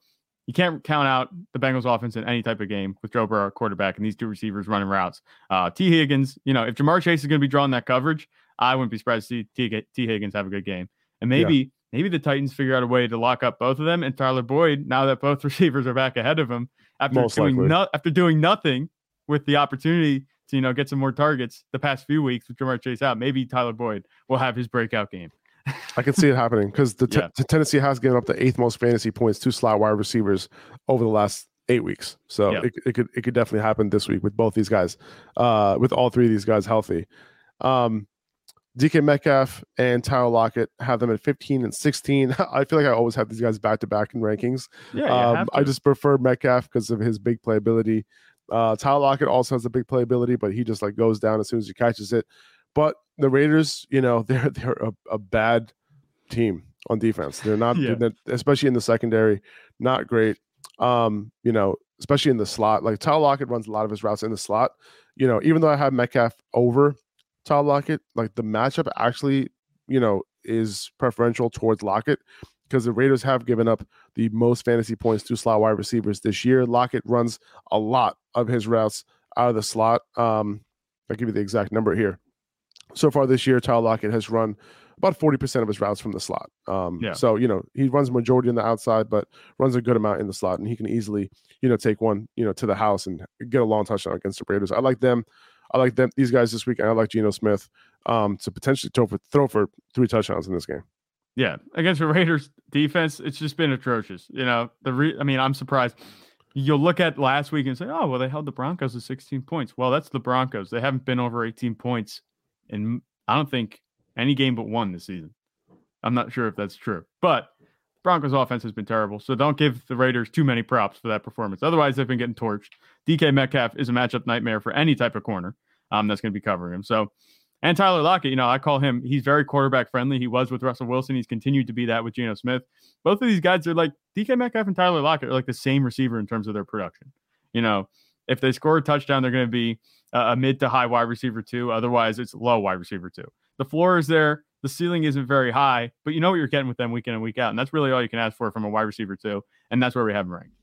you can't count out the Bengals offense in any type of game with Joe Burrow quarterback and these two receivers running routes. Uh, Tee Higgins, you know, if Ja'Marr Chase is going to be drawing that coverage, I wouldn't be surprised to see T, Tee Higgins have a good game. And maybe yeah. maybe the Titans figure out a way to lock up both of them and Tyler Boyd now that both receivers are back ahead of him after Most doing no, after doing nothing with the opportunity to you know get some more targets the past few weeks with Ja'Marr Chase out. Maybe Tyler Boyd will have his breakout game. I can see it happening because the, yeah. t- Tennessee has given up the eighth most fantasy points to slot wide receivers over the last eight weeks. So yeah. it, it could it could definitely happen this week with both these guys, uh, with all three of these guys healthy. Um, DK Metcalf and Tyler Lockett have them at 15 and 16. I feel like I always have these guys back to back in rankings. Yeah, um, I just prefer Metcalf because of his big playability. Uh, Tyler Lockett also has a big playability, but he just like goes down as soon as he catches it. But the Raiders, you know, they're they're a, a bad team on defense. They're not, yeah. they're, especially in the secondary, not great. Um, you know, especially in the slot. Like Tyler Lockett runs a lot of his routes in the slot. You know, even though I have Metcalf over Tyler Lockett, like the matchup actually, you know, is preferential towards Lockett because the Raiders have given up the most fantasy points to slot wide receivers this year. Lockett runs a lot of his routes out of the slot. Um, I'll give you the exact number here. So far this year, Tyler Lockett has run about 40% of his routes from the slot. Um, yeah. So, you know, he runs majority on the outside, but runs a good amount in the slot. And he can easily, you know, take one, you know, to the house and get a long touchdown against the Raiders. I like them. I like them, these guys this week. And I like Geno Smith um, to potentially throw for, throw for three touchdowns in this game. Yeah. Against the Raiders defense, it's just been atrocious. You know, the re- I mean, I'm surprised you'll look at last week and say, oh, well, they held the Broncos to 16 points. Well, that's the Broncos. They haven't been over 18 points. in, I don't think any game but one this season. I'm not sure if that's true, but Broncos offense has been terrible. So don't give the Raiders too many props for that performance. Otherwise, they've been getting torched. DK Metcalf is a matchup nightmare for any type of corner um, that's going to be covering him. So, and Tyler Lockett, you know, I call him, he's very quarterback friendly. He was with Russell Wilson. He's continued to be that with Geno Smith. Both of these guys are like DK Metcalf and Tyler Lockett are like the same receiver in terms of their production. You know, if they score a touchdown, they're going to be a mid to high wide receiver two. Otherwise, it's low wide receiver two. The floor is there. The ceiling isn't very high, but you know what you're getting with them week in and week out. And that's really all you can ask for from a wide receiver two. And that's where we have him ranked.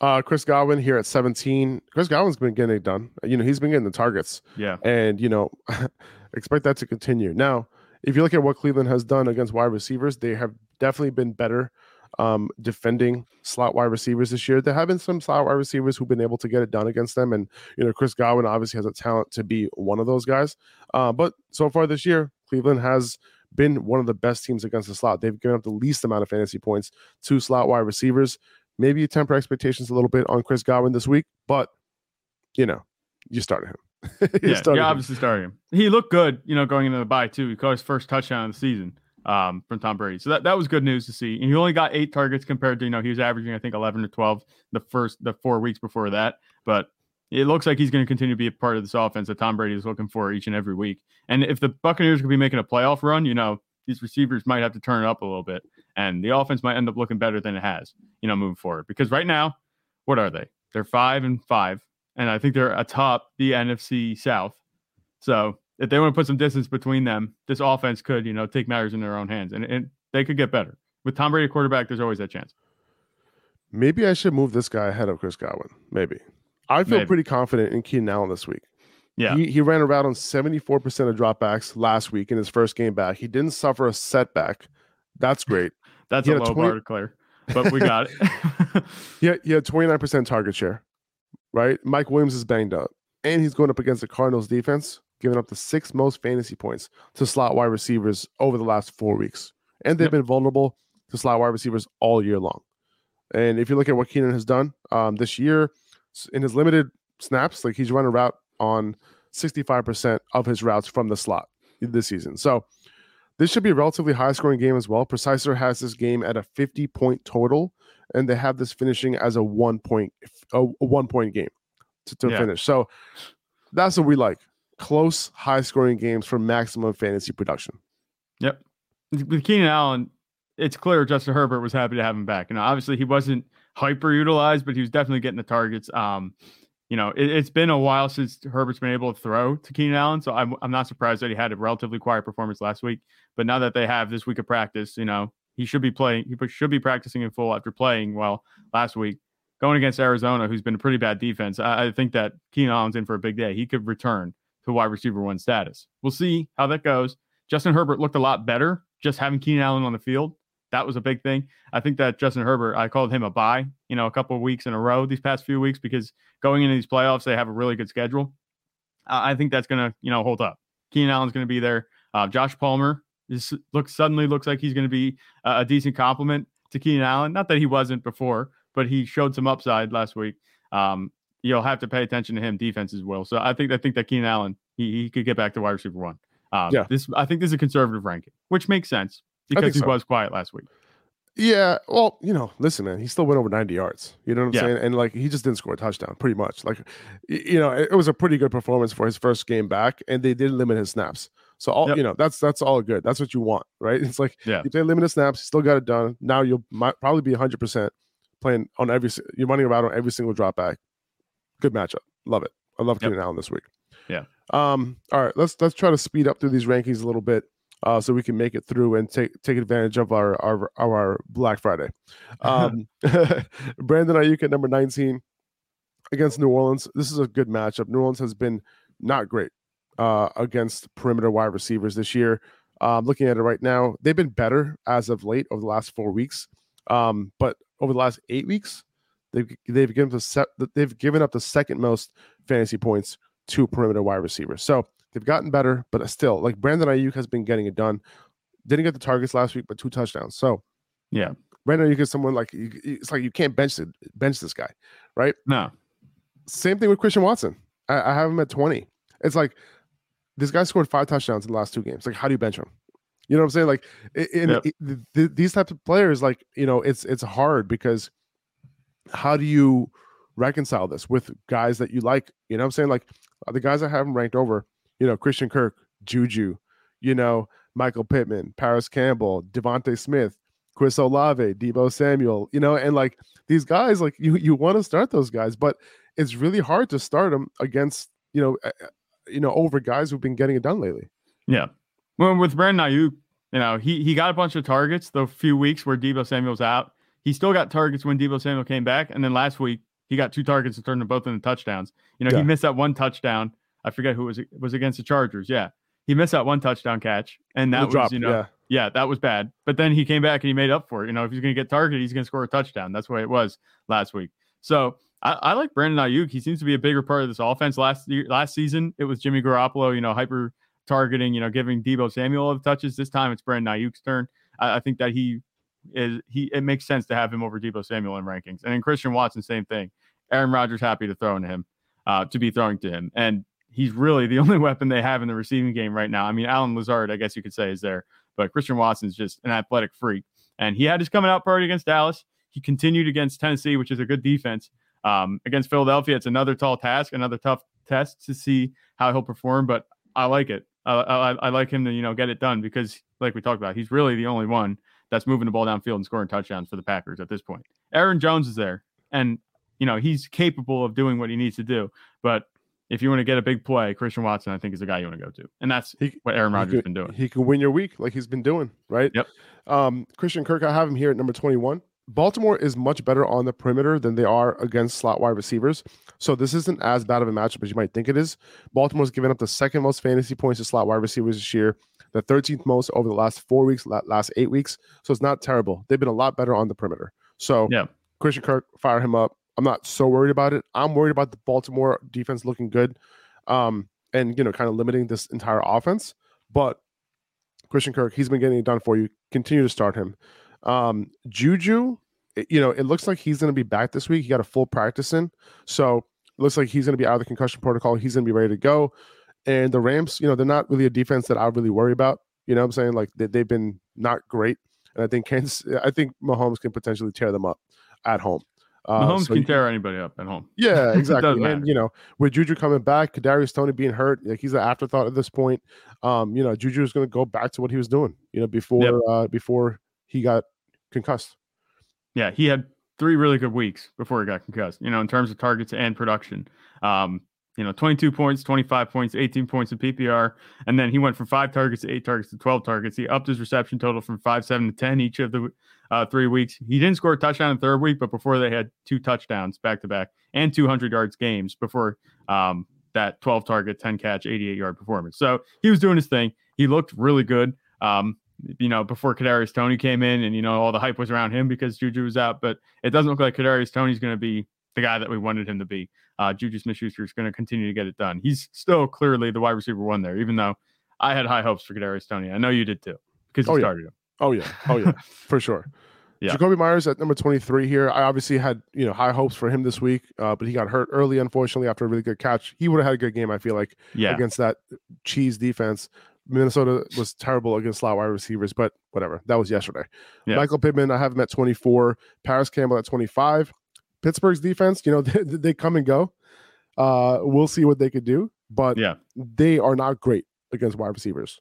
Uh, Chris Godwin here at 17. Chris Godwin's been getting it done. You know, he's been getting the targets. Yeah. And, you know, expect that to continue. Now, if you look at what Cleveland has done against wide receivers, they have definitely been better um, defending slot wide receivers this year. There have been some slot wide receivers who've been able to get it done against them, and you know Chris Godwin obviously has a talent to be one of those guys. Uh, but so far this year, Cleveland has been one of the best teams against the slot. They've given up the least amount of fantasy points to slot wide receivers. Maybe you temper expectations a little bit on Chris Godwin this week, but you know you started him. you yeah, started you obviously started him. He looked good, you know, going into the bye too. He caught his first touchdown of the season. um, from Tom Brady. So that, that was good news to see. And he only got eight targets compared to, you know, he was averaging, I think, 11 or 12 the first, the four weeks before that. But it looks like he's going to continue to be a part of this offense that Tom Brady is looking for each and every week. And if the Buccaneers could be making a playoff run, you know, these receivers might have to turn it up a little bit and the offense might end up looking better than it has, you know, moving forward. Because right now, what are they? They're five and five. And I think they're atop the NFC South. So if they want to put some distance between them, this offense could, you know, take matters in their own hands and, and they could get better. With Tom Brady quarterback, there's always that chance. Maybe I should move this guy ahead of Chris Godwin. Maybe. I feel Maybe. pretty confident in Keenan Allen this week. Yeah. He, he ran around on 74% of dropbacks last week in his first game back. He didn't suffer a setback. That's great. That's a low 20 bar to clear, but we got it. yeah, had, he had 29% target share, right? Mike Williams is banged up. And he's going up against the Cardinals defense, giving up the sixth most fantasy points to slot wide receivers over the last four weeks. And they've Yep. been vulnerable to slot wide receivers all year long. And if you look at what Keenan has done um, this year, in his limited snaps, like he's run a route on 65% of his routes from the slot this season. So this should be a relatively high scoring game as well. Preciser has this game at a 50 point total, and they have this finishing as a one point a, one point game to, to Yeah. finish. So that's what we like. Close, high scoring games for maximum fantasy production. Yep. With Keenan Allen, it's clear Justin Herbert was happy to have him back. You know, obviously he wasn't hyper utilized, but he was definitely getting the targets. Um, you know, it, it's been a while since Herbert's been able to throw to Keenan Allen, so I'm I'm not surprised that he had a relatively quiet performance last week. But now that they have this week of practice, you know, he should be playing. He should be practicing in full after playing well last week, going against Arizona, who's been a pretty bad defense. I, I think that Keenan Allen's in for a big day. He could return to wide receiver one status. We'll see how that goes. Justin Herbert looked a lot better just having Keenan Allen on the field. That was a big thing. I think that Justin Herbert, I called him a buy, you know, a couple of weeks in a row these past few weeks because going into these playoffs, they have a really good schedule. I I think that's going to, you know, hold up. Keenan Allen's going to be there. Uh, Josh Palmer is looks suddenly looks like he's going to be a, a decent compliment to Keenan Allen. Not that he wasn't before, but he showed some upside last week. Um, you'll have to pay attention to him defense as well. So I think I think that Keenan Allen he, he could get back to wide receiver one. Um, Yeah. This I think this is a conservative ranking, which makes sense because he so. was quiet last week. Yeah, well, you know, listen, man, he still went over 90 yards. You know what I'm Yeah. saying? And like, he just didn't score a touchdown, pretty much. Like, you know, it, it was a pretty good performance for his first game back, and they did limit his snaps. So all Yep. you know, that's that's all good. That's what you want, right? It's like Yeah. you play limited snaps, still got it done. Now you'll might probably be 100 percent playing on every. You're running around on every single drop back. Good matchup. Love it. I love Yep. Keenan Allen this week. Yeah. Um. All right. Let's let's try to speed up through these rankings a little bit, uh, so we can make it through and take take advantage of our our our Black Friday. Um, Brandon Aiyuk at number 19 against New Orleans. This is a good matchup. New Orleans has been not great uh, against perimeter wide receivers this year. Um, looking at it right now, they've been better as of late over the last four weeks. Um, but over the last eight weeks, they've they've given the set they've given up the second most fantasy points to perimeter wide receivers. So they've gotten better, but still, like Brandon Aiyuk has been getting it done. Didn't get the targets last week, but two touchdowns. So Yeah. Brandon Aiyuk is someone like it's like you can't bench it, bench this guy, right? No. Same thing with Christian Watson. I, I have him at 20. It's like this guy scored five touchdowns in the last two games. Like, how do you bench him? You know what I'm saying? Like, in, Yep. th- these types of players, like you know, it's it's hard because how do you reconcile this with guys that you like? You know what I'm saying? Like uh, the guys I have him ranked over, you know, Christian Kirk, Juju, you know, Michael Pittman, Parris Campbell, DeVonta Smith, Chris Olave, Deebo Samuel, you know, and like these guys, like you you want to start those guys, but it's really hard to start them against you know, you know, over guys who've been getting it done lately. Yeah. Well, with Brandon Aiyuk, you know, he he got a bunch of targets the few weeks where Deebo Samuel's out. He still got targets when Deebo Samuel came back, and then last week he got two targets and turned them both into touchdowns. You know, Yeah. he missed that one touchdown. I forget who it was it was against the Chargers. Yeah, he missed that one touchdown catch, and that The was drop, you know yeah. yeah, that was bad. But then he came back and he made up for it. You know, if he's going to get targeted, he's going to score a touchdown. That's the way it was last week. So I, I like Brandon Aiyuk. He seems to be a bigger part of this offense. Last year, last season, it was Jimmy Garoppolo. You know, hyper targeting. You know, giving Deebo Samuel the touches. This time, it's Brandon Aiyuk's turn. I, I think that he is he. It makes sense to have him over Deebo Samuel in rankings. And then Christian Watson, same thing. Aaron Rodgers happy to throw into him, uh, to be throwing to him, and he's really the only weapon they have in the receiving game right now. I mean, Allen Lazard, I guess you could say, is there, but Christian Watson's just an athletic freak. And he had his coming out party against Dallas. He continued against Tennessee, which is a good defense. Um, against Philadelphia, it's another tall task, another tough test to see how he'll perform. But I like it. I, I, I like him to you know get it done because, like we talked about, he's really the only one that's moving the ball downfield and scoring touchdowns for the Packers at this point. Aaron Jones is there, and you know he's capable of doing what he needs to do. But if you want to get a big play, Christian Watson, I think, is the guy you want to go to, and that's He- what Aaron Rodgers has been doing. He can win your week like he's been doing, right? Yep. Um, Christian Kirk, I have him here at number 21. Baltimore is much better on the perimeter than they are against slot wide receivers. So this isn't as bad of a matchup as you might think it is. Baltimore's given up the second most fantasy points to slot wide receivers this year, the 13th most over the last four weeks, last eight weeks. So it's not terrible. They've been a lot better on the perimeter. So Yeah. Christian Kirk, fire him up. I'm not so worried about it. I'm worried about the Baltimore defense looking good, um, and you know, kind of limiting this entire offense. But Christian Kirk, he's been getting it done for you. Continue to start him. Um, Juju, it- you know, it looks like he's going to be back this week. He got a full practice in, so looks like he's going to be out of the concussion protocol. He's going to be ready to go. And the Rams, you know, they're not really a defense that I really worry about. You know what I'm saying? Like they, they've been not great, and I think Kansas, I think Mahomes can potentially tear them up at home. Uh, Mahomes so can tear anybody up at home. yeah, exactly. and you know, with Juju coming back, Kadarius Toney being hurt, like he's an afterthought at this point. Um, you know, Juju is going to go back to what he was doing. You know, before uh before he got concussed. Yeah, he had three really good weeks before he got concussed, you know, in terms of targets and production. Um, you know, 22 points, 25 points, 18 points in PPR. And then he went from five targets to eight targets to 12 targets. He upped his reception total from five, seven to 10 each of the uh, three weeks. He didn't score a touchdown in the third week, but before they had two touchdowns back to back and 200 yards games before um, that 12 target, 10 catch, 88 yard performance. So he was doing his thing. He looked really good. Um, you know, before Kadarius Toney came in, and you know all the hype was around him because Juju was out, but it doesn't look like Kadarius Toney's going to be the guy that we wanted him to be. Uh, Juju Smith-Schuster is going to continue to get it done. He's still clearly the wide receiver one there, even though I had high hopes for Kadarius Toney. I know you did too because you Oh, yeah. started him. Oh yeah, oh yeah, for sure. Yeah. Jakobi Meyers at number 23 here. I obviously had you know high hopes for him this week, uh, but he got hurt early, unfortunately, after a really good catch. He would have had a good game, I feel like, Yeah, against that cheese defense. Minnesota was terrible against slot wide receivers, but whatever. That was yesterday. Yeah. Michael Pittman, I have him at 24. Parris Campbell at 25. Pittsburgh's defense, you know, they, they come and go. Uh, we'll see what they could do, but yeah. they are not great against wide receivers.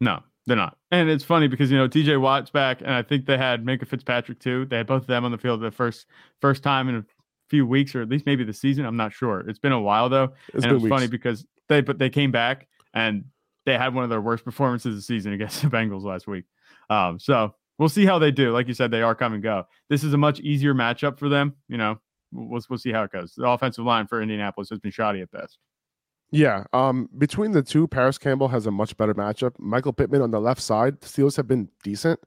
No, they're not. And it's funny because you know TJ Watt's back, and I think they had Minkah Fitzpatrick too. They had both of them on the field the first first time in a few weeks, or at least maybe the season. I'm not sure. It's been a while though, It's and it been was funny because they but they came back and they had one of their worst performances of the season against the Bengals last week. Um, so we'll see how they do. Like you said, they are come and go. This is a much easier matchup for them. You know, we'll we'll see how it goes. The offensive line for Indianapolis has been shoddy at best. Yeah. Um, between the two, Parris Campbell has a much better matchup. Michael Pittman on the left side. The Steelers have been decent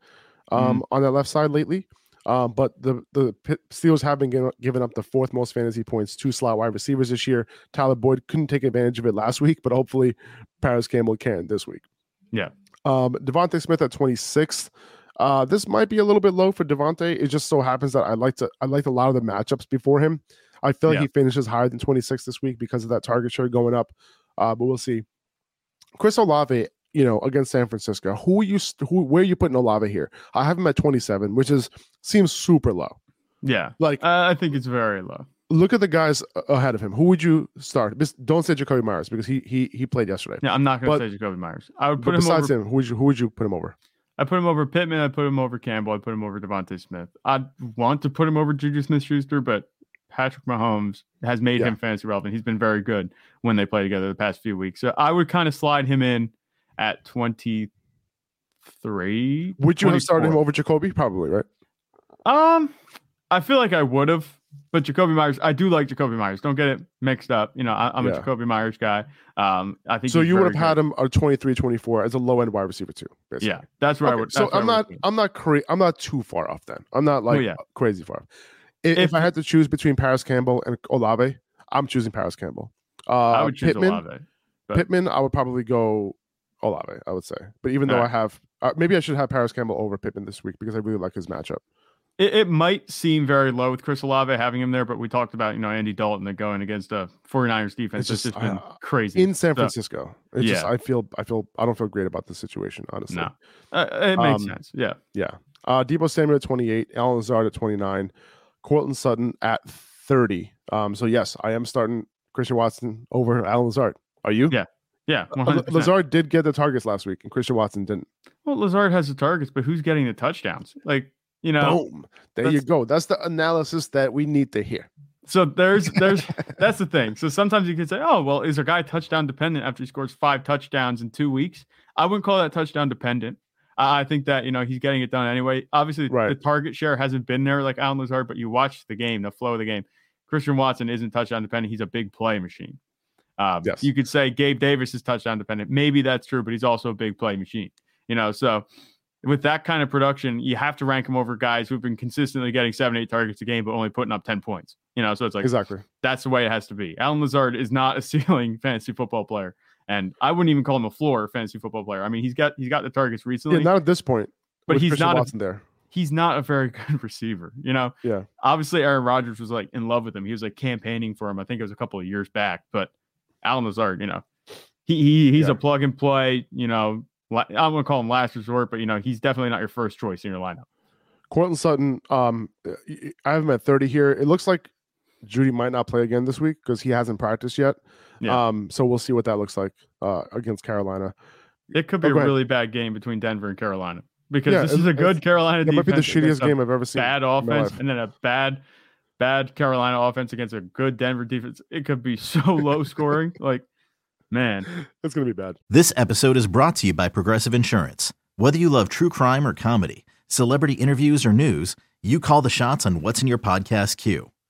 um, on that left side lately. Um, but the the Steelers have been given, given up the fourth most fantasy points to slot wide receivers this year. Tyler Boyd couldn't take advantage of it last week, but hopefully Parris Campbell can this week. Yeah. Um, DeVonta Smith at 26th. Uh, this might be a little bit low for DeVonta. It just so happens that I like to I liked a lot of the matchups before him. I feel like Yeah. he finishes higher than 26 this week because of that target share going up. Uh, but we'll see. Chris Olave, you know, against San Francisco. Who are you who where are you putting Olave here? I have him at 27, which is seems super low. Yeah, Like uh, I think it's very low. look at the guys ahead of him. Who would you start? Don't say Jakobi Meyers because he he he played yesterday. Yeah, I'm not going to say Jakobi Meyers. I would put him besides over. him, who would you who would you put him over? I put him over Pittman. I put him over Campbell. I put him over DeVonta Smith. I want to put him over Juju Smith-Schuster, but Patrick Mahomes has made Yeah. him fantasy relevant. He's been very good when they play together the past few weeks. So I would kind of slide him in at 23. Would you have started him over Jakobi? Probably, right? Um, I feel like I would have, but Jakobi Meyers, I do like Jakobi Meyers. Don't get it mixed up. You know, I, I'm Yeah. a Jakobi Meyers guy. Um, I think So you would have had him a 23, 24 as a low end wide receiver too. Basically. Yeah, that's where I Okay, would. so I'm not. I'm not cra- I'm not too far off then. I'm not like yeah. crazy far. off. If, If- I had to choose between Parris Campbell and Olave, I'm choosing Parris Campbell. Uh, I would choose Pittman, Olave. but- Pittman, I would probably go Olave. I would say, but even though I have, uh, maybe I should have Parris Campbell over Pittman this week because I really like his matchup. It, it might seem very low with Chris Olave having him there, but we talked about, you know, Andy Dalton and going against a 49ers defense. It's It's just, just been uh, crazy. in San So, Francisco. It's just yeah. I feel I feel I don't feel great about the situation, honestly. No. uh, it makes Um, sense. Yeah. Yeah. Uh Deebo Samuel at 28, Allen Lazard at 29, Courtland Sutton at 30. Um, so yes, I am starting Christian Watson over Allen Lazard. Are you? Yeah, Yeah. Uh, 100%. Lazard did get the targets last week, and Christian Watson didn't. Well, Lazard has the targets, but who's getting the touchdowns? Like, you know, Boom. There you go. That's the analysis that we need to hear. So there's there's that's the thing. So sometimes you could say, oh well, is a guy touchdown dependent after he scores five touchdowns in two weeks? I wouldn't call that touchdown dependent. I I think that you know he's getting it done anyway. Obviously, the target share hasn't been there like Allen Lazard, but you watch the game, the flow of the game. Christian Watson isn't touchdown dependent. He's a big play machine. Um, Yes. You could say Gabe Davis is touchdown dependent. Maybe that's true, but he's also a big play machine. You know, so with that kind of production, you have to rank him over guys who've been consistently getting seven, eight targets a game, but only putting up 10 points. You know, so it's like exactly. that's the way it has to be. Allen Lazard is not a ceiling fantasy football player. And I wouldn't even call him a floor fantasy football player. I mean, he's got he's got the targets Yeah, recently, not at this point. but he's Christian not a, there. he's not a very good receiver. You know, Yeah. obviously Aaron Rodgers was like in love with him. He was like campaigning for him. I think it was a couple of years back. But Allen Lazard, you know, he, he he's Yeah. a plug and play. You know, I'm gonna call him last resort, but you know, he's definitely not your first choice in your lineup. Courtland Sutton, um, I have him at 30 here. It looks like Jeudy might not play again this week because he hasn't practiced yet. Yeah. Um, so we'll see what that looks like uh, against Carolina. It could be Oh, a really bad game between Denver and Carolina because Yeah, this is a good Carolina It might be the shittiest game I've ever seen. bad offense and then a bad bad Carolina offense against a good Denver defense. It could be so low scoring. Like, man, It's gonna be bad. This episode is brought to you by Progressive Insurance. Whether you love true crime or comedy, celebrity interviews or news, you call the shots on what's in your podcast queue.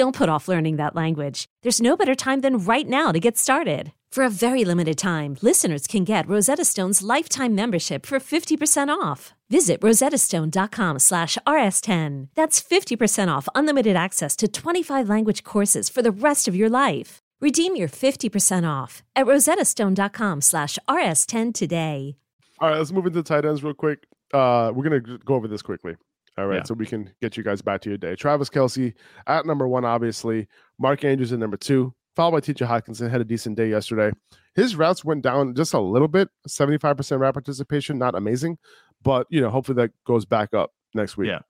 Don't put off learning that language. There's no better time than right now to get started. For a very limited time, listeners can get Rosetta Stone's lifetime membership for 50% off. Visit rosettastone.com slash rs10. That's 50% off unlimited access to 25 language courses for the rest of your life. Redeem your 50% off at rosettastone.com slash rs10 today. All right, let's move into tight ends real quick. Uh, we're gonna go over this quickly. All right, Yeah. so we can get you guys back to your day. Travis Kelce at number one, obviously. Mark Andrews at number two, followed by T.J. Hockenson. Had a decent day yesterday. His routes went down just a little bit, seventy-five percent route participation, not amazing, but you know, hopefully that goes back up next week. Yeah.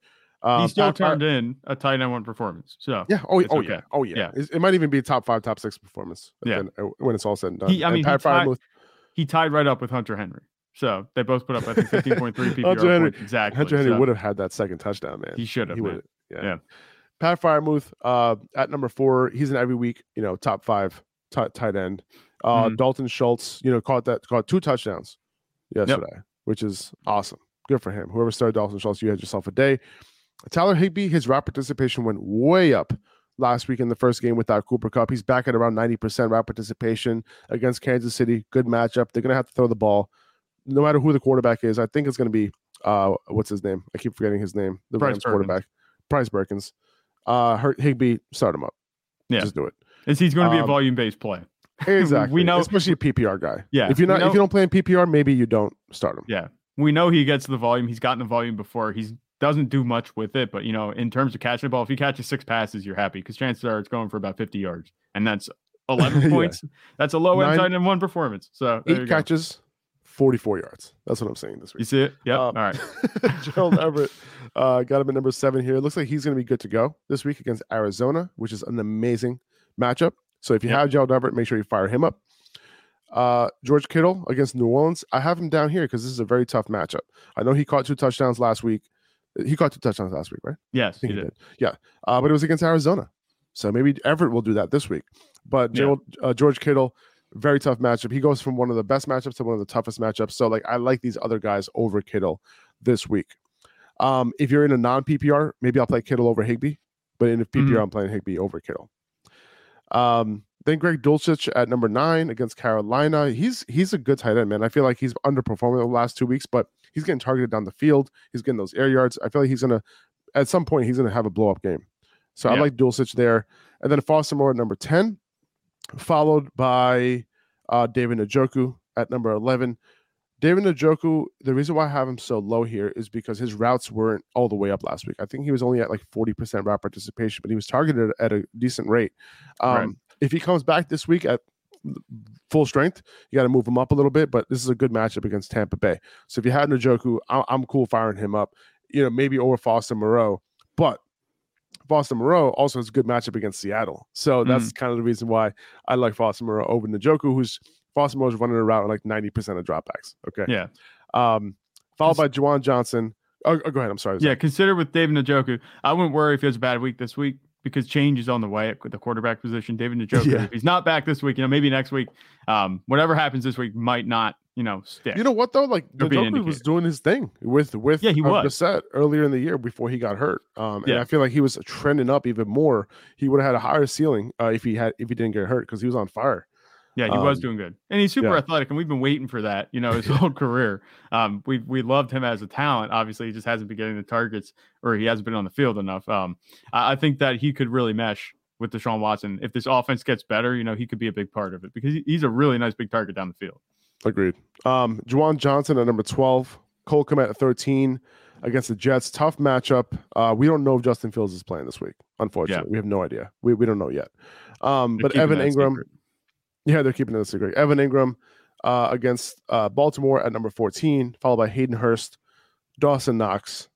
Uh, he still Pat turned in a tight end one performance. So Yeah. Oh, oh okay. yeah. Oh yeah. Yeah. It might even be top five, top six performance. Yeah. when it's all said and done. He- I mean, he tied- he tied right up with Hunter Henry. So they both put up, I think, 15.3 PPR Hunter Henry- exactly. Hunter Henry so would have had that second touchdown, man. He should have, He would. Yeah. Yeah. Pat Freiermuth, uh, at number four, he's an every week, you know, top five ti- tight end. Uh, Mhm. Dalton Schultz, you know, caught that caught two touchdowns yesterday, which is awesome. Good for him. Whoever started Dalton Schultz, you had yourself a day. Tyler Higbee, his route participation went way up last week in the first game without Cooper Kupp. He's back at around 90% route participation against Kansas City. Good matchup. They're going to have to throw the ball. No matter who the quarterback is, I think it's going to be, uh, what's his name? I keep forgetting his name. The Bryce Rams Perkins. quarterback. Bryce Perkins. Uh, Hurt Higbee, start him up. Yeah. Just do it. Is he's going to be a Um, volume based play? Exactly. We know- especially a PPR guy. Yeah, If you're not, if you don't play in PPR, maybe you don't start him. Yeah. We know he gets the volume. He's gotten the volume before. He's doesn't do much with it, but you know, in terms of catching the ball, if he catches six passes, you're happy because chances are it's going for about 50 yards, and that's 11 Yeah. points. That's a low end tight end one performance. So Eight catches, 44 yards. That's what I'm saying this week. You see it? Yep. Um, All right. Gerald Everett uh, got him at number seven here. Looks like he's going to be good to go this week against Arizona, which is an amazing matchup. So if you Yep. have Gerald Everett, make sure you fire him up. Uh, George Kittle against New Orleans. I have him down here because this is a very tough matchup. I know he caught two touchdowns last week. He caught two touchdowns last week, right? Yes, he he did. did. Yeah, uh, but it was against Arizona, so maybe Everett will do that this week. But Yeah. Uh, George Kittle, very tough matchup. He goes from one of the best matchups to one of the toughest matchups. So like I like these other guys over Kittle this week. Um, if you're in a non PPR, maybe I'll play Kittle over Higbee, but in a PPR, Mhm. I'm playing Higbee over Kittle. Um, then Greg Dulcich at number nine against Carolina. He's he's a good tight end, man. I feel like he's underperforming the last two weeks, but he's getting targeted down the field. He's getting those air yards. I feel like he's gonna at some point he's gonna have a blow up game. So I like Dulcich there. And then Foster Moreau at number 10, followed by uh, David Njoku at number 11. David Njoku, the reason why I have him so low here is because his routes weren't all the way up last week. I think he was only at like 40% route participation, but he was targeted at a decent rate. Um, Right. If he comes back this week at full strength, you got to move him up a little bit, but this is a good matchup against Tampa Bay. So if you had Njoku, I- I'm cool firing him up, you know, maybe over Foster Moreau, but Foster Moreau also has a good matchup against Seattle. So that's kind of the reason why I like Foster Moreau over Njoku, who's Foster Moreau's running a route like 90% of dropbacks. Okay. Yeah. Um, followed by Juwan Johnson. Oh, oh, go ahead. I'm sorry. Yeah, consider with David Njoku. I wouldn't worry if he has a bad week this week because change is on the way at the quarterback position. David Njoku, Yeah. if he's not back this week, you know, maybe next week, um, whatever happens this week might not, you know, stick. You know what though? Like the an was doing his thing with with Yeah, he was. Brissett earlier in the year before he got hurt. Um, and Yeah. I feel like he was trending up even more. He would have had a higher ceiling uh, if he had if he didn't get hurt because he was on fire. Yeah, he was Um, doing good, and he's super yeah. athletic, and we've been waiting for that. You know, his whole career. Um, we we loved him as a talent. Obviously, he just hasn't been getting the targets, or he hasn't been on the field enough. Um, I, I think that he could really mesh with Deshaun Watson if this offense gets better. You know, he could be a big part of it because he's a really nice big target down the field. Agreed. Um, Juwan Johnson at number 12, Cole Kmet at 13 against the Jets. Tough matchup. Uh, we don't know if Justin Fields is playing this week. Unfortunately, we have no idea. We, we don't know yet. Um, but Evan Engram, secret. yeah, they're keeping it a secret. Evan Engram uh, against uh, Baltimore at number 14, followed by Hayden Hurst, Dawson Knox.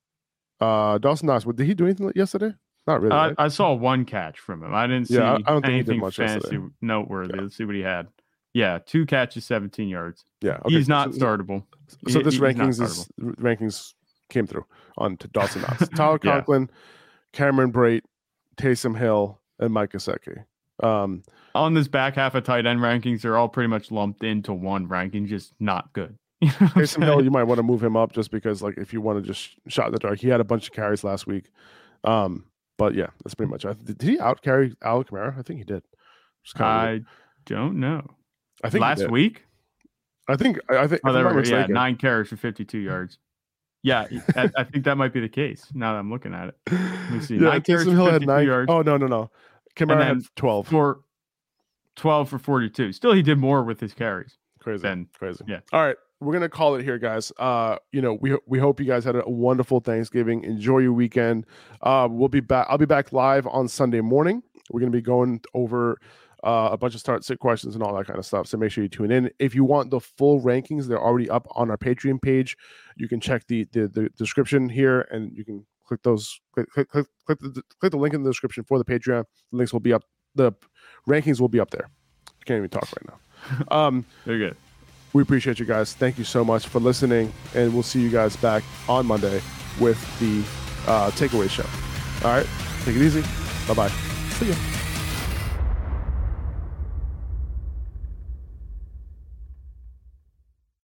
Uh, Dawson Knox, what- did he do anything yesterday? Not really. I, right? I saw one catch from him. I didn't see Yeah, I- I don't think he did anything much fancy yesterday. noteworthy. Let's see what he had. Yeah, two catches, 17 yards. yeah, okay. He's not So- startable. So this not rankings is rankings came through on to Dawson Knox, Tyler Yeah. Conklin, Cameron Brate, Taysom Hill, and Mike Gesicki. Um, on this back half of tight end rankings, they're all pretty much lumped into one ranking, just not good. You know Taysom Hill, you might want to move him up just because, like, if you want to just shot in the dark, he had a bunch of carries last week. Um, but yeah, that's pretty much. it. Did he out carry Alec Kamara? I think he did. It's kinda weird. I don't know. I think Last week, I think. I think. oh, if they I'm not were, yeah, nine carries for 52 yards. Yeah, I, I think that might be the case. Now that I'm looking at it, let me see. Yeah, Nine carries Hill had 52 nine. yards. Oh no, no, no. Kamara had twelve. for 12 for 42. Still, he did more with his carries. Crazy. Then, Crazy. yeah. All right. We're gonna call it here, guys. Uh, you know, we we hope you guys had a wonderful Thanksgiving. Enjoy your weekend. Uh, we'll be back. I'll be back live on Sunday morning. We're gonna be going over uh, a bunch of start sit questions and all that kind of stuff. So make sure you tune in. If you want the full rankings, they're already up on our Patreon page. You can check the the, the description here, and you can click those click click click, click, the, click the link in the description for the Patreon. The links will be up. The rankings will be up there. I can't even talk right now. Um, Very good. we appreciate you guys. Thank you so much for listening, and we'll see you guys back on Monday with the uh, takeaway show. All right, take it easy. Bye bye. See ya.